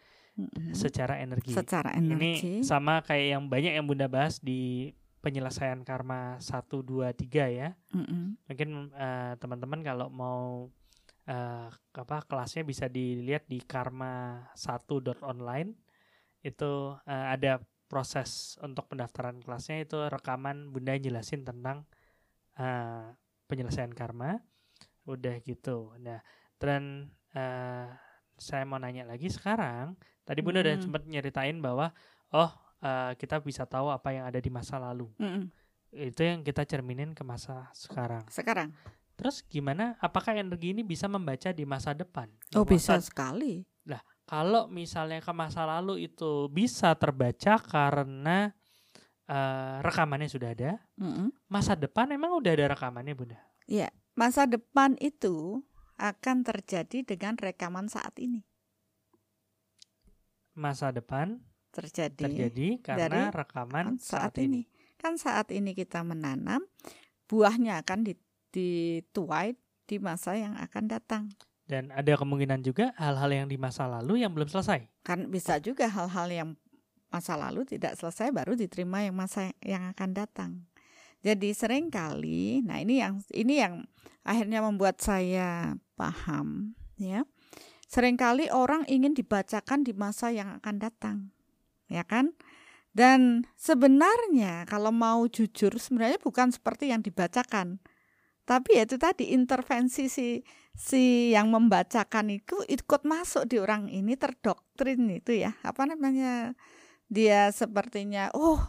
A: secara energi.
B: Secara energi.
A: Ini sama kayak yang banyak yang Bunda bahas di penyelesaian karma 1 2 3 ya. Mm -hmm. Mungkin uh, teman-teman kalau mau uh, apa kelasnya bisa dilihat di karma 1.online itu uh, ada proses untuk pendaftaran kelasnya itu rekaman bunda jelasin tentang uh, penyelesaian karma udah gitu nah dan uh, saya mau nanya lagi sekarang tadi bunda mm -hmm. udah sempat nyeritain bahwa oh uh, kita bisa tahu apa yang ada di masa lalu mm -hmm. itu yang kita cerminin ke masa sekarang
B: sekarang
A: Terus gimana? Apakah energi ini bisa membaca di masa depan?
B: Oh bisa sekali.
A: Lah kalau misalnya ke masa lalu itu bisa terbaca karena uh, rekamannya sudah ada, mm -hmm. masa depan emang udah ada rekamannya bunda?
B: Iya, masa depan itu akan terjadi dengan rekaman saat ini.
A: Masa depan
B: terjadi,
A: terjadi karena rekaman saat, saat ini. ini.
B: Kan saat ini kita menanam, buahnya akan di dituai di masa yang akan datang.
A: Dan ada kemungkinan juga hal-hal yang di masa lalu yang belum selesai.
B: Kan bisa juga hal-hal yang masa lalu tidak selesai baru diterima yang masa yang akan datang. Jadi sering kali, nah ini yang ini yang akhirnya membuat saya paham, ya. Seringkali orang ingin dibacakan di masa yang akan datang, ya kan? Dan sebenarnya kalau mau jujur sebenarnya bukan seperti yang dibacakan. Tapi ya itu tadi intervensi si si yang membacakan itu ikut masuk di orang ini terdoktrin itu ya. Apa namanya? Dia sepertinya oh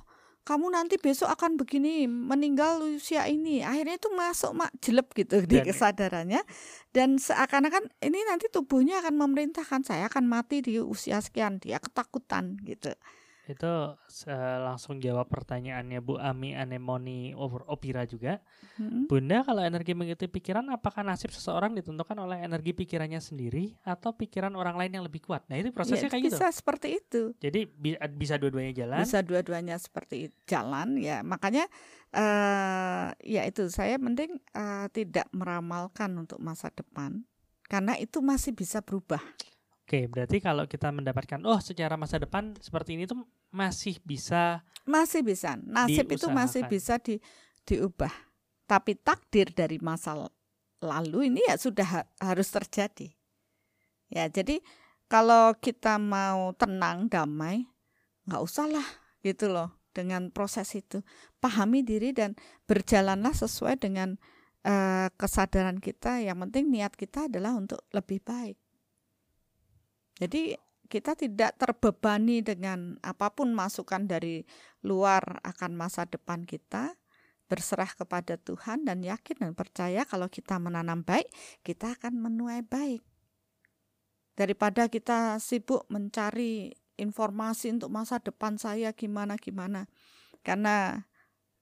B: kamu nanti besok akan begini meninggal usia ini. Akhirnya itu masuk mak jelek gitu dan, di kesadarannya. Dan seakan-akan ini nanti tubuhnya akan memerintahkan saya akan mati di usia sekian dia ketakutan gitu
A: itu uh, langsung jawab pertanyaannya Bu Ami Anemoni over Opira juga. Hmm. Bunda kalau energi mengikuti pikiran apakah nasib seseorang ditentukan oleh energi pikirannya sendiri atau pikiran orang lain yang lebih kuat? Nah, itu prosesnya ya, kayak
B: bisa
A: gitu.
B: Bisa seperti itu.
A: Jadi bi bisa dua-duanya jalan.
B: Bisa dua-duanya seperti jalan ya. Makanya uh, ya itu saya mending uh, tidak meramalkan untuk masa depan karena itu masih bisa berubah.
A: Oke, berarti kalau kita mendapatkan oh secara masa depan seperti ini tuh masih bisa
B: masih bisa. Nasib itu masih bisa di diubah. Tapi takdir dari masa lalu ini ya sudah ha harus terjadi. Ya, jadi kalau kita mau tenang, damai, nggak usah lah gitu loh dengan proses itu. Pahami diri dan berjalanlah sesuai dengan uh, kesadaran kita. Yang penting niat kita adalah untuk lebih baik. Jadi kita tidak terbebani dengan apa pun masukan dari luar akan masa depan kita, berserah kepada Tuhan dan yakin dan percaya kalau kita menanam baik, kita akan menuai baik. Daripada kita sibuk mencari informasi untuk masa depan saya gimana gimana. Karena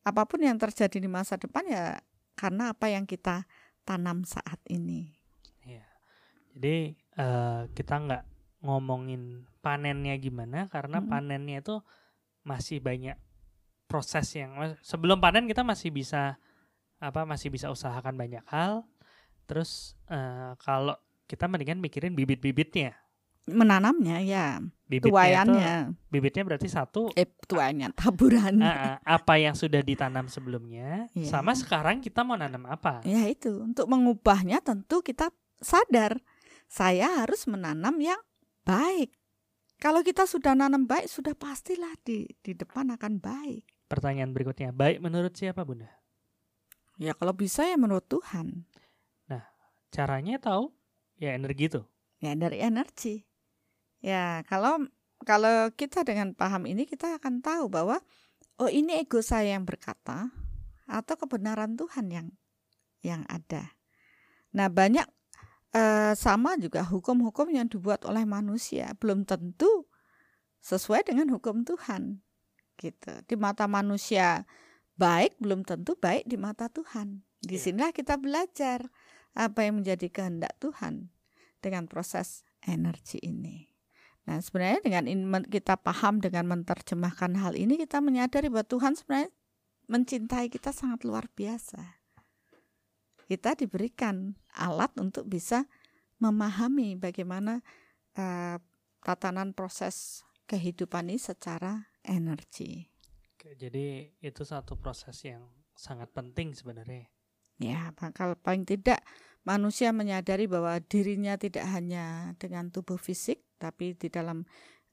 B: apa pun yang terjadi di masa depan ya karena apa yang kita tanam saat ini.
A: Ya. Jadi uh, kita nggak ngomongin panennya gimana karena hmm. panennya itu masih banyak proses yang sebelum panen kita masih bisa apa masih bisa usahakan banyak hal. Terus uh, kalau kita mendingan mikirin bibit-bibitnya.
B: Menanamnya ya. Bibitnya tuayannya.
A: itu, bibitnya berarti satu
B: eh tuayannya taburan.
A: uh, apa yang sudah ditanam sebelumnya yeah. sama sekarang kita mau nanam apa?
B: Ya itu. Untuk mengubahnya tentu kita sadar. Saya harus menanam yang baik. Kalau kita sudah nanam baik sudah pastilah di di depan akan baik.
A: Pertanyaan berikutnya baik menurut siapa bunda?
B: Ya kalau bisa ya menurut Tuhan.
A: Nah caranya tahu ya energi tuh
B: ya dari energi. Ya, kalau kalau kita dengan paham ini kita akan tahu bahwa oh ini ego saya yang berkata atau kebenaran Tuhan yang yang ada. Nah, banyak eh, sama juga hukum-hukum yang dibuat oleh manusia belum tentu sesuai dengan hukum Tuhan. Gitu. Di mata manusia baik belum tentu baik di mata Tuhan. Di iya. sinilah kita belajar apa yang menjadi kehendak Tuhan dengan proses energi ini. Nah, sebenarnya dengan kita paham dengan menerjemahkan hal ini kita menyadari bahwa Tuhan sebenarnya mencintai kita sangat luar biasa. Kita diberikan alat untuk bisa memahami bagaimana uh, tatanan proses kehidupan ini secara energi.
A: Oke, jadi itu satu proses yang sangat penting sebenarnya.
B: Ya, bakal paling tidak manusia menyadari bahwa dirinya tidak hanya dengan tubuh fisik, tapi di dalam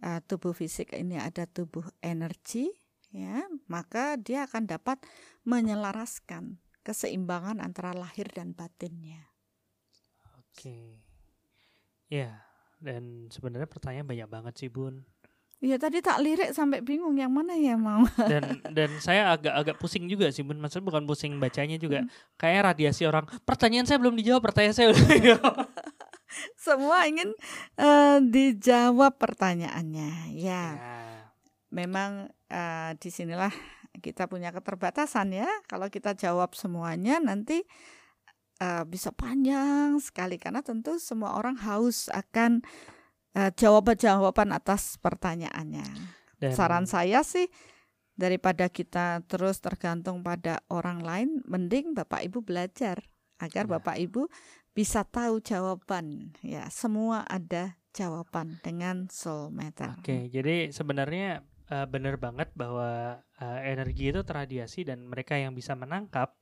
B: uh, tubuh fisik ini ada tubuh energi, ya, maka dia akan dapat menyelaraskan keseimbangan antara lahir dan batinnya.
A: Oke, ya, dan sebenarnya pertanyaan banyak banget sih bun.
B: Iya tadi tak lirik sampai bingung yang mana ya mau.
A: Dan dan saya agak-agak pusing juga sih, bun. Maksudnya bukan pusing bacanya juga. Hmm. Kayak radiasi orang. Pertanyaan saya belum dijawab, pertanyaan saya belum dijawab.
B: Semua ingin uh, dijawab pertanyaannya. Ya, ya. memang uh, di sinilah kita punya keterbatasan ya. Kalau kita jawab semuanya nanti uh, bisa panjang sekali karena tentu semua orang haus akan uh, jawaban-jawaban atas pertanyaannya. Dan... Saran saya sih daripada kita terus tergantung pada orang lain, mending Bapak Ibu belajar agar ya. Bapak Ibu bisa tahu jawaban. Ya, semua ada jawaban dengan soul meter.
A: Oke, jadi sebenarnya uh, benar banget bahwa uh, energi itu terradiasi dan mereka yang bisa menangkap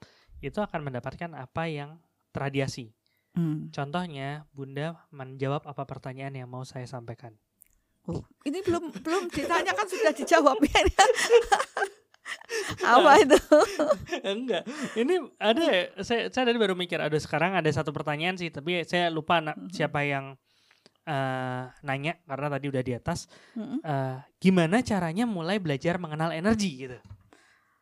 A: itu akan mendapatkan apa yang terradiasi. Hmm. Contohnya, Bunda menjawab apa pertanyaan yang mau saya sampaikan.
B: Oh, ini belum belum ditanyakan sudah dijawab ya. apa itu?
A: Enggak. Ini ada saya saya tadi baru mikir ada sekarang ada satu pertanyaan sih, tapi saya lupa hmm. siapa yang uh, nanya karena tadi udah di atas. Uh, gimana caranya mulai belajar mengenal energi gitu?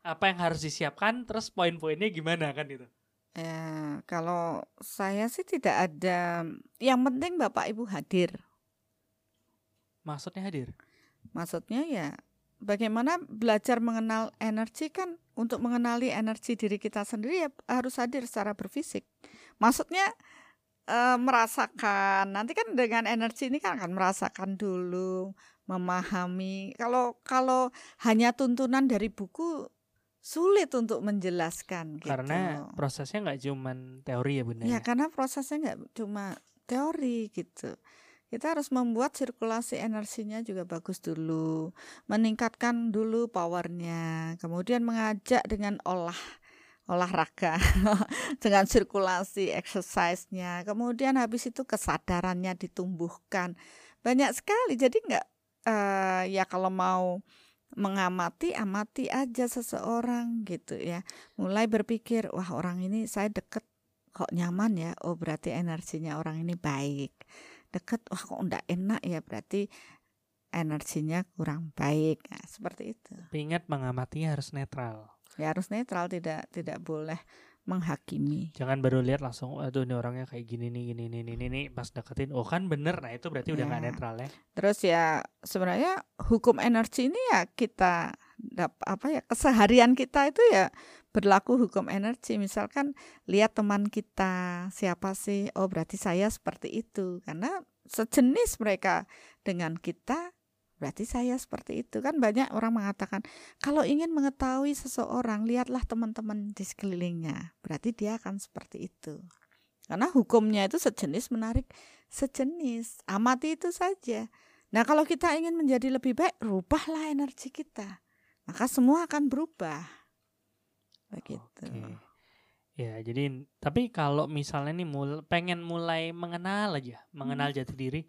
A: Apa yang harus disiapkan terus poin-poinnya gimana kan itu?
B: Ya, kalau saya sih tidak ada. Yang penting Bapak Ibu hadir.
A: Maksudnya hadir?
B: Maksudnya ya bagaimana belajar mengenal energi kan untuk mengenali energi diri kita sendiri ya harus hadir secara berfisik. Maksudnya e, merasakan. Nanti kan dengan energi ini kan akan merasakan dulu, memahami. Kalau kalau hanya tuntunan dari buku sulit untuk menjelaskan
A: gitu. karena prosesnya nggak cuma teori ya bunda
B: ya, ya karena prosesnya nggak cuma teori gitu kita harus membuat sirkulasi energinya juga bagus dulu meningkatkan dulu powernya kemudian mengajak dengan olah olahraga dengan sirkulasi exercise-nya. Kemudian habis itu kesadarannya ditumbuhkan. Banyak sekali. Jadi nggak uh, ya kalau mau mengamati amati aja seseorang gitu ya. Mulai berpikir wah orang ini saya deket kok nyaman ya? Oh berarti energinya orang ini baik. Deket wah kok enggak enak ya? Berarti energinya kurang baik. Nah, seperti itu.
A: Ingat mengamati harus netral
B: ya harus netral tidak tidak boleh menghakimi.
A: Jangan baru lihat langsung aduh ini orangnya kayak gini nih gini nih ini nih pas deketin oh kan bener nah itu berarti udah nggak ya. netral ya.
B: Terus ya sebenarnya hukum energi ini ya kita apa ya keseharian kita itu ya berlaku hukum energi misalkan lihat teman kita siapa sih oh berarti saya seperti itu karena sejenis mereka dengan kita Berarti saya seperti itu kan banyak orang mengatakan kalau ingin mengetahui seseorang lihatlah teman-teman di sekelilingnya. Berarti dia akan seperti itu. Karena hukumnya itu sejenis menarik sejenis. Amati itu saja. Nah, kalau kita ingin menjadi lebih baik, rubahlah energi kita. Maka semua akan berubah. Begitu. Okay.
A: Ya, jadi tapi kalau misalnya nih mul pengen mulai mengenal aja, mengenal hmm. jati diri,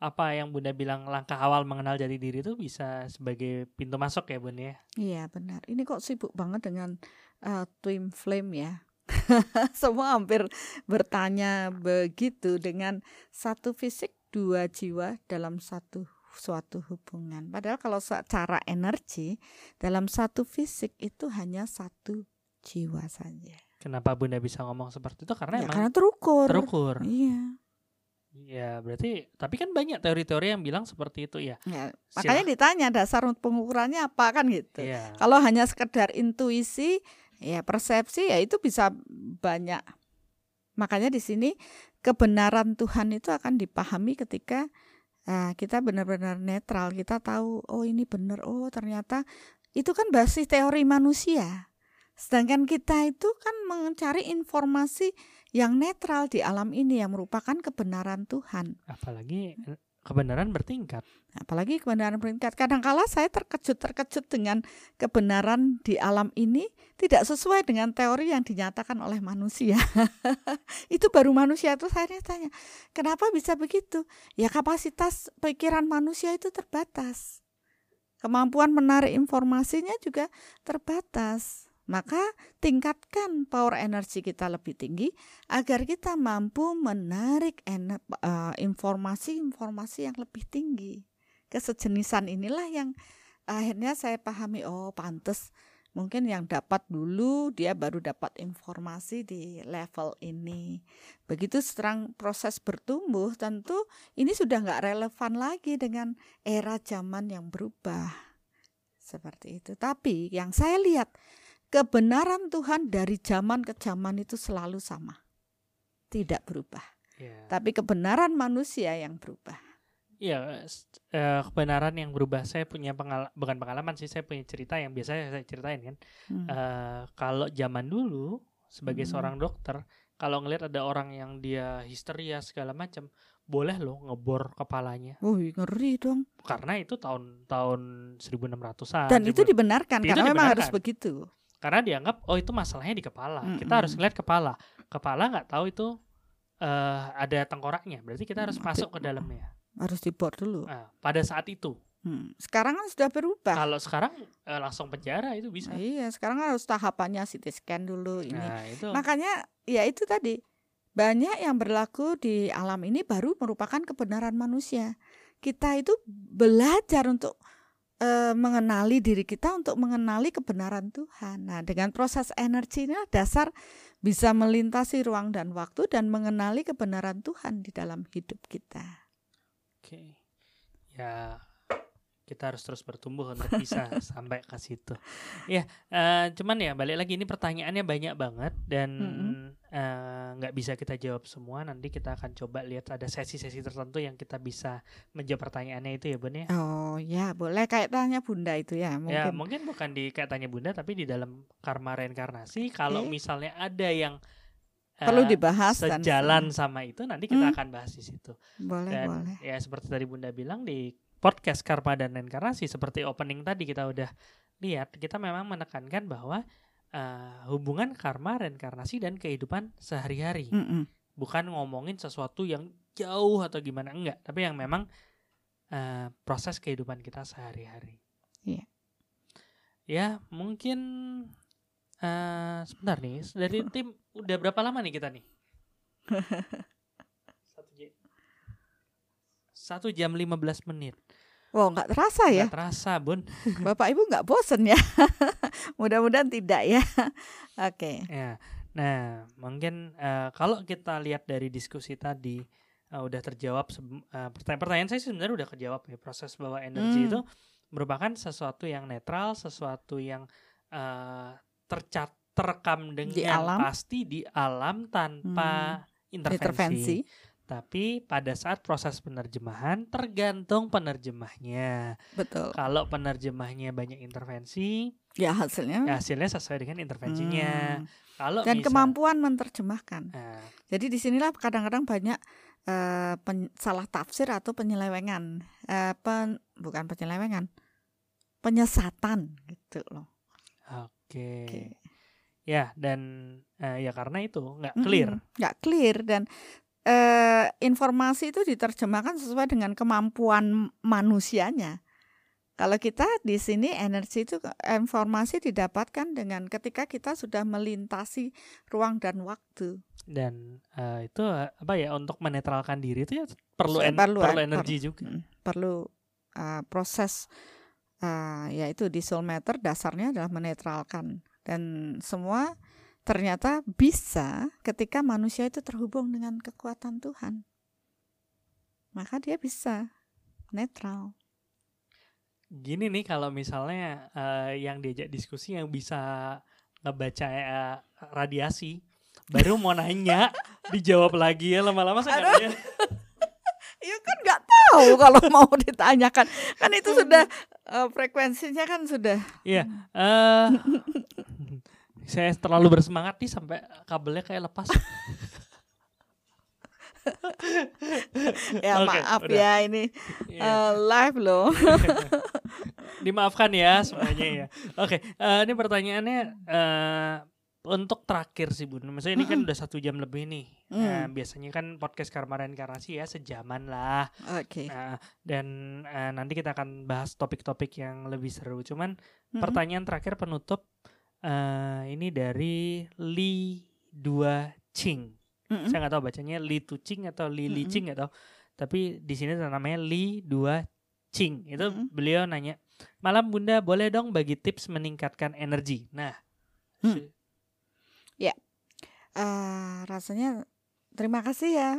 A: apa yang Bunda bilang langkah awal mengenal jati diri itu bisa sebagai pintu masuk ya, Bunda ya?
B: Iya, benar. Ini kok sibuk banget dengan uh, twin flame ya. Semua hampir bertanya begitu dengan satu fisik dua jiwa dalam satu suatu hubungan. Padahal kalau secara energi dalam satu fisik itu hanya satu jiwa saja.
A: Kenapa Bunda bisa ngomong seperti itu? Karena
B: ya,
A: emang
B: karena terukur.
A: Terukur.
B: Iya.
A: Ya berarti tapi kan banyak teori-teori yang bilang seperti itu ya.
B: ya makanya ditanya dasar pengukurannya apa kan gitu. Ya. Kalau hanya sekedar intuisi, ya persepsi ya itu bisa banyak. Makanya di sini kebenaran Tuhan itu akan dipahami ketika uh, kita benar-benar netral, kita tahu oh ini benar, oh ternyata itu kan basis teori manusia. Sedangkan kita itu kan mencari informasi yang netral di alam ini yang merupakan kebenaran Tuhan.
A: Apalagi kebenaran bertingkat.
B: Apalagi kebenaran bertingkat. Kadangkala saya terkejut-terkejut dengan kebenaran di alam ini tidak sesuai dengan teori yang dinyatakan oleh manusia. itu baru manusia itu saya tanya, kenapa bisa begitu? Ya kapasitas pikiran manusia itu terbatas. Kemampuan menarik informasinya juga terbatas. Maka tingkatkan power energi kita lebih tinggi agar kita mampu menarik eh, informasi-informasi yang lebih tinggi. Kesejenisan inilah yang akhirnya saya pahami oh pantas mungkin yang dapat dulu dia baru dapat informasi di level ini. Begitu seterang proses bertumbuh tentu ini sudah nggak relevan lagi dengan era zaman yang berubah. Seperti itu. Tapi yang saya lihat kebenaran Tuhan dari zaman ke zaman itu selalu sama. Tidak berubah. Yeah. Tapi kebenaran manusia yang berubah.
A: Iya, uh, kebenaran yang berubah. Saya punya pengalaman, bukan pengalaman sih, saya punya cerita yang biasanya saya ceritain kan. Hmm. Uh, kalau zaman dulu sebagai hmm. seorang dokter, kalau ngelihat ada orang yang dia histeria segala macam, boleh loh ngebor kepalanya.
B: Wih, ngeri dong.
A: Karena itu tahun-tahun 1600-an.
B: Dan itu dibenarkan itu karena dibenarkan. memang harus begitu
A: karena dianggap oh itu masalahnya di kepala mm -hmm. kita harus ngeliat kepala kepala nggak tahu itu uh, ada tengkoraknya berarti kita harus masuk ke dalamnya
B: harus dibor dulu
A: nah, pada saat itu
B: Hmm. Sekarang kan sudah berubah.
A: Kalau sekarang eh, langsung penjara itu bisa.
B: Iya, sekarang harus tahapannya CT scan dulu ini. Nah, itu. Makanya ya itu tadi banyak yang berlaku di alam ini baru merupakan kebenaran manusia. Kita itu belajar untuk e, mengenali diri kita untuk mengenali kebenaran Tuhan. Nah, dengan proses energi ini dasar bisa melintasi ruang dan waktu dan mengenali kebenaran Tuhan di dalam hidup kita.
A: Oke. Ya, kita harus terus bertumbuh untuk bisa sampai ke situ. Ya, uh, cuman ya balik lagi ini pertanyaannya banyak banget dan mm -hmm. Uh, bisa kita jawab semua. Nanti kita akan coba lihat ada sesi-sesi tertentu yang kita bisa menjawab pertanyaannya itu ya Bun ya.
B: Oh ya boleh kayak tanya Bunda itu ya.
A: Mungkin. Ya mungkin bukan di kayak tanya Bunda tapi di dalam karma reinkarnasi. Kalau okay. misalnya ada yang
B: perlu dibahas
A: sejalan dan sama itu nanti kita hmm. akan bahas di situ.
B: Boleh, dan boleh.
A: Ya seperti tadi Bunda bilang di podcast Karma dan Reinkarnasi seperti opening tadi kita udah lihat kita memang menekankan bahwa uh, hubungan karma reinkarnasi dan kehidupan sehari-hari mm -mm. bukan ngomongin sesuatu yang jauh atau gimana enggak tapi yang memang uh, proses kehidupan kita sehari-hari
B: yeah.
A: ya mungkin uh, sebentar nih dari tim udah berapa lama nih kita nih Satu jam 15 menit.
B: Wow, nggak terasa ya?
A: Nggak terasa, Bun.
B: Bapak Ibu nggak bosen ya? Mudah-mudahan tidak ya. Oke. Okay.
A: Ya. Nah, mungkin uh, kalau kita lihat dari diskusi tadi uh, udah terjawab uh, pertanyaan-pertanyaan saya sebenarnya udah kejawab ya. Proses bawa energi hmm. itu merupakan sesuatu yang netral, sesuatu yang uh, tercat terekam dengan di alam. pasti di alam tanpa hmm. intervensi. intervensi tapi pada saat proses penerjemahan tergantung penerjemahnya.
B: Betul.
A: Kalau penerjemahnya banyak intervensi,
B: ya hasilnya
A: ya hasilnya sesuai dengan intervensinya. Hmm. Kalau
B: dan misal, kemampuan menerjemahkan. Nah, Jadi di sinilah kadang-kadang banyak uh, pen, salah tafsir atau penyelewengan uh, pen, bukan penyelewengan penyesatan gitu loh
A: oke okay. okay. ya dan uh, ya karena itu nggak clear
B: nggak mm -hmm, clear dan uh, informasi itu diterjemahkan sesuai dengan kemampuan manusianya kalau kita di sini energi itu informasi didapatkan dengan ketika kita sudah melintasi ruang dan waktu.
A: Dan uh, itu apa ya untuk menetralkan diri itu ya perlu en perlu, perlu energi per, juga. Hmm,
B: perlu uh, proses uh, yaitu di soul matter dasarnya adalah menetralkan dan semua ternyata bisa ketika manusia itu terhubung dengan kekuatan Tuhan. Maka dia bisa netral
A: gini nih kalau misalnya uh, yang diajak diskusi yang bisa ngebaca uh, radiasi baru mau nanya dijawab lagi ya lama-lama saya
B: Ya kan nggak tahu kalau mau ditanyakan kan itu sudah uh, frekuensinya kan sudah.
A: Iya. Uh, saya terlalu bersemangat nih sampai kabelnya kayak lepas.
B: ya okay, maaf udah. ya ini yeah. Iya. uh, live loh.
A: Dimaafkan ya semuanya ya. Oke, okay, uh, ini pertanyaannya uh, untuk terakhir sih bun. Maksudnya ini kan udah satu jam lebih nih. Mm. Nah, biasanya kan podcast Karma Reinkarnasi ya sejaman lah.
B: Oke. Okay.
A: Nah, dan uh, nanti kita akan bahas topik-topik yang lebih seru. Cuman mm-hmm. pertanyaan terakhir penutup uh, ini dari Li Dua Ching. Mm-hmm. Saya nggak tahu bacanya Li Tucing atau Li Li Ching atau tapi di sini namanya Li Dua Ching. Itu mm-hmm. beliau nanya, "Malam Bunda, boleh dong bagi tips meningkatkan energi?" Nah,
B: hmm. ya. Uh, rasanya terima kasih ya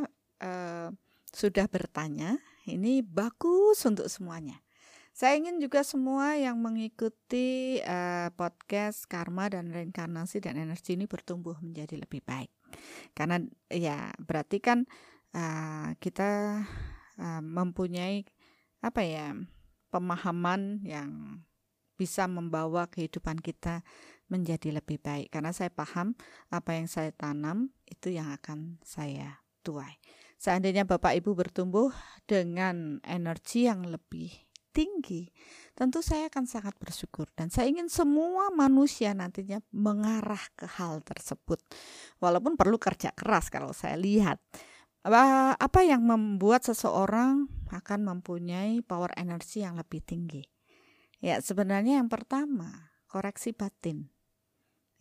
B: uh, sudah bertanya. Ini bagus untuk semuanya. Saya ingin juga semua yang mengikuti uh, podcast karma dan reinkarnasi dan energi ini bertumbuh menjadi lebih baik. Karena ya berarti kan uh, kita uh, mempunyai apa ya pemahaman yang bisa membawa kehidupan kita menjadi lebih baik karena saya paham apa yang saya tanam itu yang akan saya tuai. Seandainya Bapak Ibu bertumbuh dengan energi yang lebih tinggi, tentu saya akan sangat bersyukur dan saya ingin semua manusia nantinya mengarah ke hal tersebut. Walaupun perlu kerja keras kalau saya lihat apa, yang membuat seseorang akan mempunyai power energi yang lebih tinggi. Ya, sebenarnya yang pertama, koreksi batin.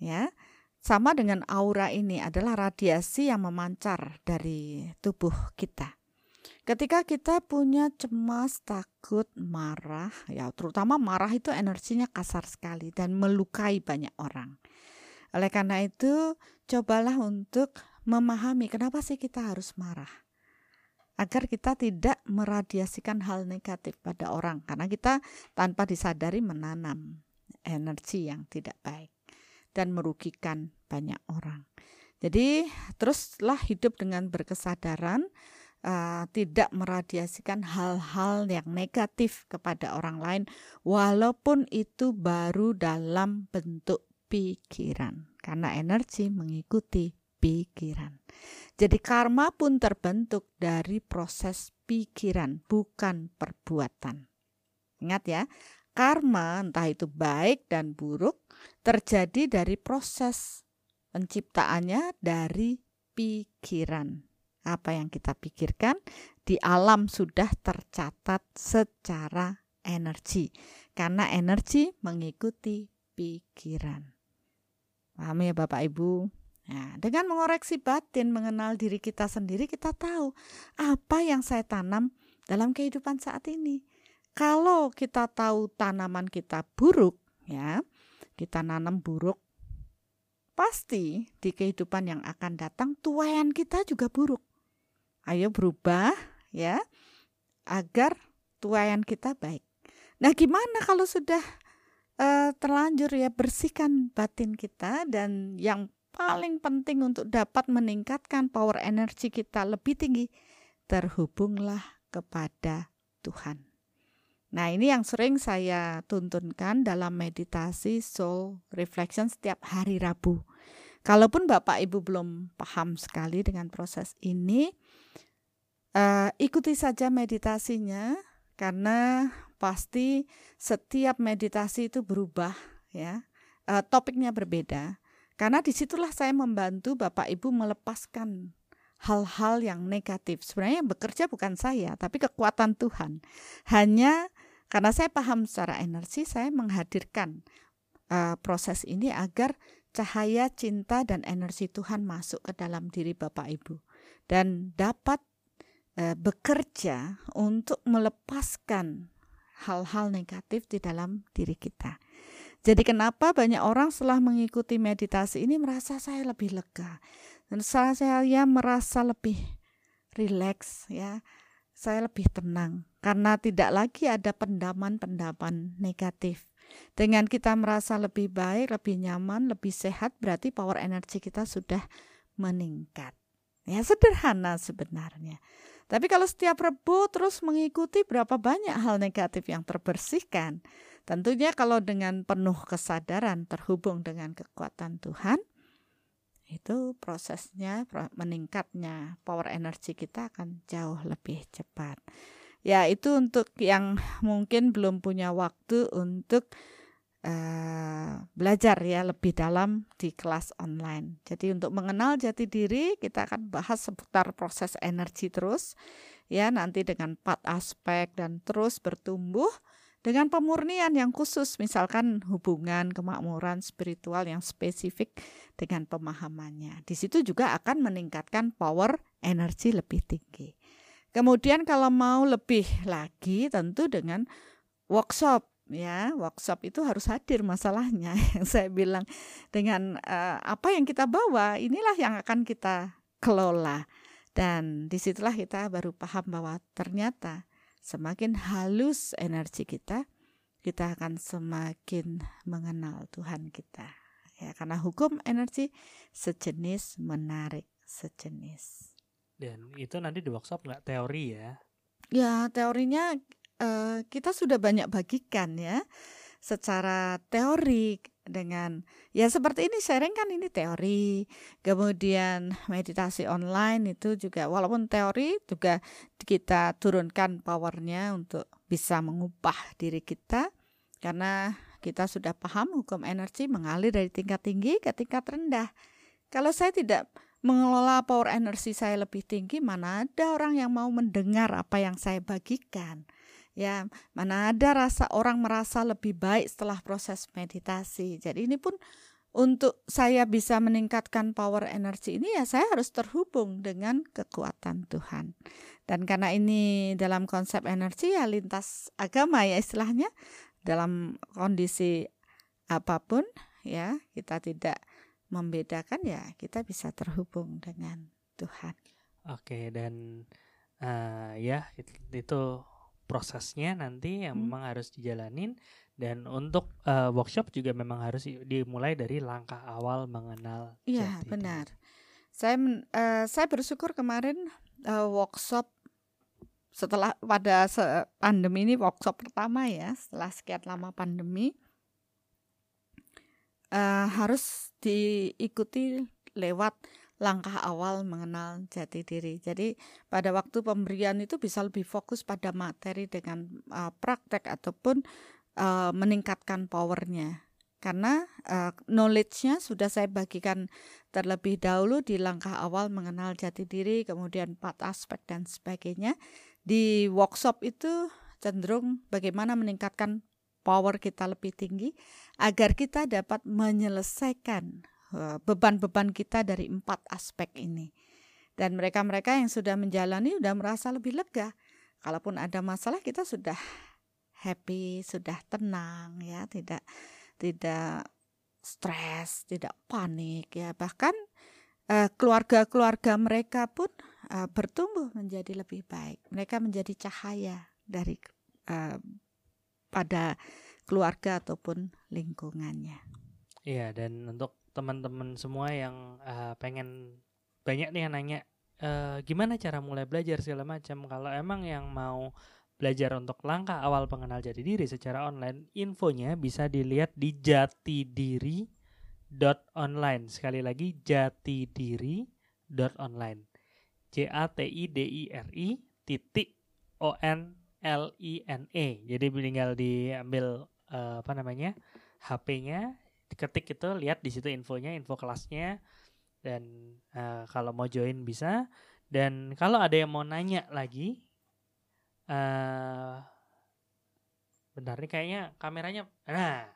B: Ya. Sama dengan aura ini adalah radiasi yang memancar dari tubuh kita. Ketika kita punya cemas, takut, marah, ya terutama marah itu energinya kasar sekali dan melukai banyak orang. Oleh karena itu, cobalah untuk memahami kenapa sih kita harus marah. Agar kita tidak meradiasikan hal negatif pada orang karena kita tanpa disadari menanam energi yang tidak baik dan merugikan banyak orang. Jadi, teruslah hidup dengan berkesadaran uh, tidak meradiasikan hal-hal yang negatif kepada orang lain walaupun itu baru dalam bentuk pikiran karena energi mengikuti pikiran. Jadi karma pun terbentuk dari proses pikiran bukan perbuatan. Ingat ya, karma entah itu baik dan buruk terjadi dari proses penciptaannya dari pikiran apa yang kita pikirkan di alam sudah tercatat secara energi karena energi mengikuti pikiran. Paham ya Bapak Ibu? Nah, dengan mengoreksi batin, mengenal diri kita sendiri, kita tahu apa yang saya tanam dalam kehidupan saat ini. Kalau kita tahu tanaman kita buruk, ya, kita nanam buruk, pasti di kehidupan yang akan datang tuayan kita juga buruk. Ayo berubah ya agar tuayan kita baik. Nah, gimana kalau sudah uh, terlanjur ya bersihkan batin kita dan yang paling penting untuk dapat meningkatkan power energi kita lebih tinggi, terhubunglah kepada Tuhan. Nah, ini yang sering saya tuntunkan dalam meditasi soul reflection setiap hari Rabu. Kalaupun Bapak Ibu belum paham sekali dengan proses ini, uh, ikuti saja meditasinya karena pasti setiap meditasi itu berubah ya uh, topiknya berbeda karena di situlah saya membantu bapak ibu melepaskan hal-hal yang negatif. Sebenarnya yang bekerja bukan saya, tapi kekuatan Tuhan. Hanya karena saya paham secara energi, saya menghadirkan uh, proses ini agar cahaya cinta dan energi Tuhan masuk ke dalam diri Bapak Ibu dan dapat uh, bekerja untuk melepaskan hal-hal negatif di dalam diri kita. Jadi kenapa banyak orang setelah mengikuti meditasi ini merasa saya lebih lega, dan saya merasa lebih rileks ya saya lebih tenang. Karena tidak lagi ada pendaman-pendaman negatif. Dengan kita merasa lebih baik lebih nyaman lebih sehat berarti power energi kita sudah meningkat. Ya sederhana sebenarnya tapi kalau setiap rebu terus mengikuti berapa banyak hal negatif yang terbersihkan tentunya kalau dengan penuh kesadaran terhubung dengan kekuatan Tuhan itu prosesnya meningkatnya power energi kita akan jauh lebih cepat. Ya, itu untuk yang mungkin belum punya waktu untuk uh, belajar ya lebih dalam di kelas online. Jadi untuk mengenal jati diri kita akan bahas seputar proses energi terus ya nanti dengan empat aspek dan terus bertumbuh dengan pemurnian yang khusus, misalkan hubungan, kemakmuran spiritual yang spesifik dengan pemahamannya. Di situ juga akan meningkatkan power energi lebih tinggi. Kemudian kalau mau lebih lagi tentu dengan workshop ya workshop itu harus hadir masalahnya yang saya bilang dengan uh, apa yang kita bawa inilah yang akan kita kelola dan di situlah kita baru paham bahwa ternyata semakin halus energi kita, kita akan semakin mengenal Tuhan kita. Ya, karena hukum energi sejenis menarik sejenis.
A: Dan itu nanti di workshop nggak teori ya?
B: Ya, teorinya uh, kita sudah banyak bagikan ya secara teori dengan ya seperti ini sharing kan ini teori kemudian meditasi online itu juga walaupun teori juga kita turunkan powernya untuk bisa mengubah diri kita karena kita sudah paham hukum energi mengalir dari tingkat tinggi ke tingkat rendah. Kalau saya tidak mengelola power energi saya lebih tinggi mana ada orang yang mau mendengar apa yang saya bagikan Ya, mana ada rasa orang merasa lebih baik setelah proses meditasi. Jadi ini pun untuk saya bisa meningkatkan power energi ini ya saya harus terhubung dengan kekuatan Tuhan. Dan karena ini dalam konsep energi ya lintas agama ya istilahnya dalam kondisi apa pun ya kita tidak membedakan ya kita bisa terhubung dengan Tuhan.
A: Oke dan uh, ya itu, itu prosesnya nanti yang hmm. memang harus dijalanin dan untuk uh, workshop juga memang harus dimulai dari langkah awal mengenal.
B: Iya benar. Saya uh, saya bersyukur kemarin uh, workshop setelah pada pandemi ini workshop pertama ya setelah sekian lama pandemi uh, harus diikuti lewat langkah awal mengenal jati diri. Jadi pada waktu pemberian itu bisa lebih fokus pada materi dengan uh, praktek ataupun uh, meningkatkan powernya. Karena uh, knowledge-nya sudah saya bagikan terlebih dahulu di langkah awal mengenal jati diri, kemudian empat aspek dan sebagainya. Di workshop itu cenderung bagaimana meningkatkan power kita lebih tinggi agar kita dapat menyelesaikan beban-beban kita dari empat aspek ini. Dan mereka-mereka yang sudah menjalani sudah merasa lebih lega. Kalaupun ada masalah kita sudah happy, sudah tenang ya, tidak tidak stres, tidak panik ya. Bahkan eh, keluarga-keluarga mereka pun uh, bertumbuh menjadi lebih baik. Mereka menjadi cahaya dari uh, pada keluarga ataupun lingkungannya.
A: Iya, dan untuk teman-teman semua yang uh, pengen banyak nih yang nanya uh, gimana cara mulai belajar segala macam. Kalau emang yang mau belajar untuk langkah awal pengenal jati diri secara online, infonya bisa dilihat di jati diri dot online sekali lagi jati diri dot online J A T I D I R I titik O N L I N E. Jadi tinggal diambil uh, apa namanya HP-nya, diketik itu, lihat di situ infonya, info kelasnya, dan uh, kalau mau join bisa. Dan kalau ada yang mau nanya lagi, uh, bentar nih kayaknya kameranya, nah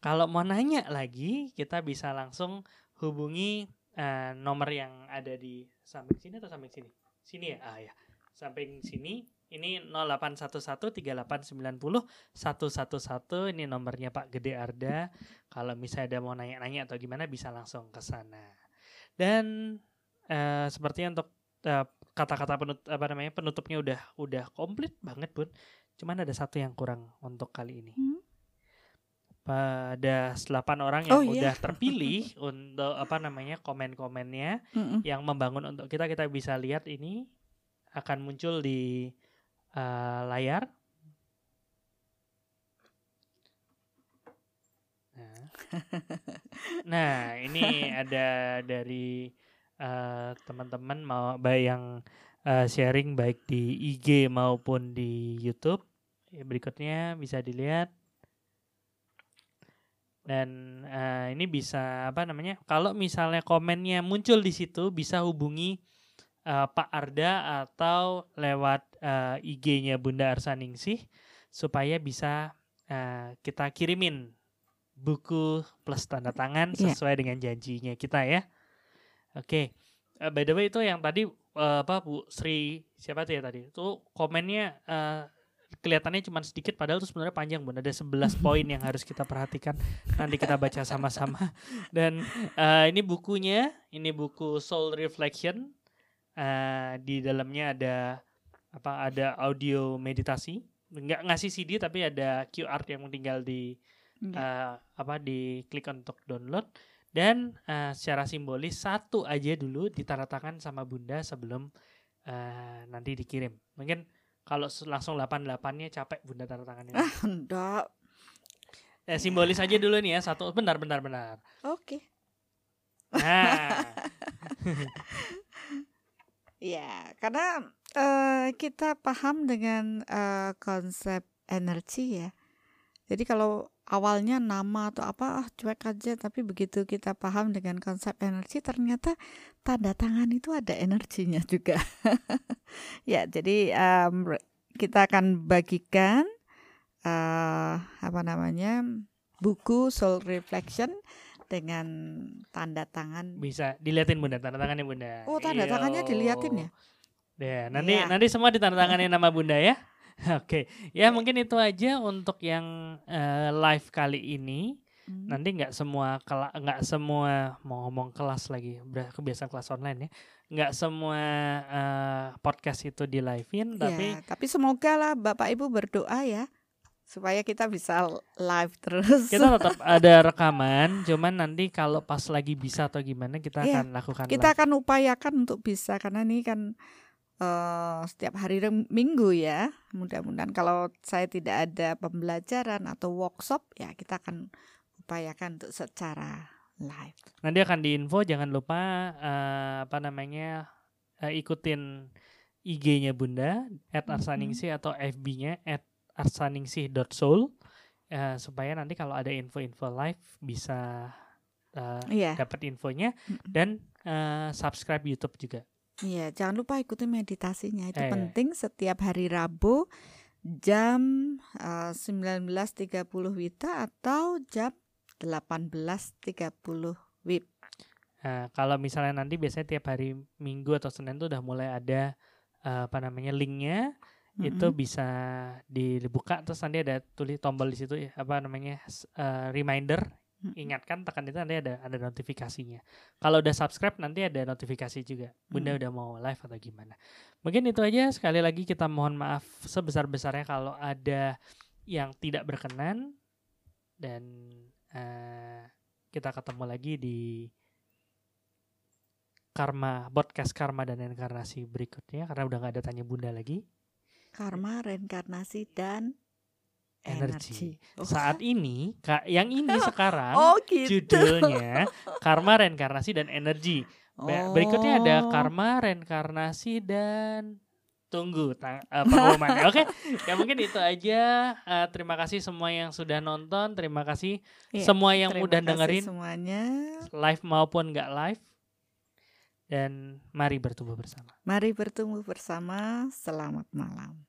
A: kalau mau nanya lagi, kita bisa langsung hubungi uh, nomor yang ada di samping sini atau samping sini? Sini ya? Ah ya. Samping sini ini 0811390111 ini nomornya Pak Gede Arda. Kalau misalnya ada mau nanya-nanya atau gimana bisa langsung ke sana. Dan uh, sepertinya untuk kata kata-kata penutup apa namanya penutupnya udah udah komplit banget Bun. Cuman ada satu yang kurang untuk kali ini. Hmm? pada 8 orang yang oh, iya. udah terpilih untuk apa namanya komen-komennya mm -mm. yang membangun untuk kita kita bisa lihat ini akan muncul di uh, layar. Nah. nah, ini ada dari uh, teman-teman mau baik yang uh, sharing baik di IG maupun di YouTube. Berikutnya bisa dilihat dan uh, ini bisa apa namanya kalau misalnya komennya muncul di situ bisa hubungi uh, Pak Arda atau lewat uh, IG-nya Bunda Arsaningsih supaya bisa uh, kita kirimin buku plus tanda tangan iya. sesuai yeah. dengan janjinya kita ya oke okay. uh, by the way itu yang tadi uh, apa Bu Sri siapa tuh ya tadi itu komennya uh, kelihatannya cuma sedikit padahal itu sebenarnya panjang bun ada 11 poin yang harus kita perhatikan nanti kita baca sama-sama dan uh, ini bukunya ini buku Soul Reflection uh, di dalamnya ada apa ada audio meditasi nggak ngasih CD tapi ada QR yang tinggal di uh, apa di klik untuk download dan uh, secara simbolis satu aja dulu ditandatangan sama bunda sebelum uh, nanti dikirim mungkin kalau langsung 88-nya capek bunda tanda tangannya.
B: Ah, enggak.
A: Ya, simbolis aja dulu nih ya. Satu benar benar benar.
B: Oke. Okay.
A: Nah.
B: ya, karena uh, kita paham dengan uh, konsep energi ya. Jadi kalau awalnya nama atau apa ah cuek aja tapi begitu kita paham dengan konsep energi ternyata tanda tangan itu ada energinya juga ya jadi um, kita akan bagikan uh, apa namanya buku Soul Reflection dengan tanda tangan
A: bisa dilihatin bunda tanda tangannya bunda
B: oh tanda Iyo. tangannya dilihatin ya
A: deh nanti ya. nanti semua ditandatangani nama bunda ya Oke, okay. ya mungkin itu aja untuk yang uh, live kali ini. Hmm. Nanti nggak semua nggak semua mau ngomong kelas lagi, kebiasaan kelas online ya. Nggak semua uh, podcast itu di livein, ya, tapi
B: tapi semoga lah Bapak Ibu berdoa ya supaya kita bisa live terus.
A: Kita tetap ada rekaman, cuman nanti kalau pas lagi bisa atau gimana kita ya, akan lakukan.
B: Kita live. akan upayakan untuk bisa karena ini kan uh, setiap hari minggu ya. Mudah-mudahan kalau saya tidak ada pembelajaran atau workshop ya kita akan upayakan untuk secara live.
A: Nanti akan diinfo jangan lupa uh, apa namanya uh, ikutin IG-nya Bunda @arsaningsih mm -hmm. atau FB-nya @arsaningsih.soul uh, supaya nanti kalau ada info-info live bisa uh, yeah. dapat infonya mm -hmm. dan uh, subscribe YouTube juga.
B: Iya, jangan lupa ikuti meditasinya. Itu eh. penting setiap hari Rabu jam uh, 19.30 Wita atau jam 18.30 WIB.
A: Nah, kalau misalnya nanti biasanya tiap hari Minggu atau Senin tuh udah mulai ada uh, apa namanya linknya mm-hmm. itu bisa dibuka terus nanti ada tulis tombol di situ ya apa namanya uh, reminder ingatkan tekan itu nanti ada ada notifikasinya. Kalau udah subscribe nanti ada notifikasi juga. Bunda hmm. udah mau live atau gimana. Mungkin itu aja sekali lagi kita mohon maaf sebesar-besarnya kalau ada yang tidak berkenan dan uh, kita ketemu lagi di karma podcast karma dan reinkarnasi berikutnya karena udah nggak ada tanya bunda lagi.
B: Karma, reinkarnasi dan
A: energi. Oh. Saat ini, yang ini sekarang oh, gitu. judulnya karma reinkarnasi dan energi. Oh. Berikutnya ada karma, reinkarnasi dan tunggu uh, pengumumannya. Oke, okay? ya mungkin itu aja. Uh, terima kasih semua yang sudah nonton. Terima kasih ya, semua yang udah dengerin
B: semuanya
A: live maupun nggak live. Dan mari bertumbuh bersama.
B: Mari bertumbuh bersama. Selamat malam.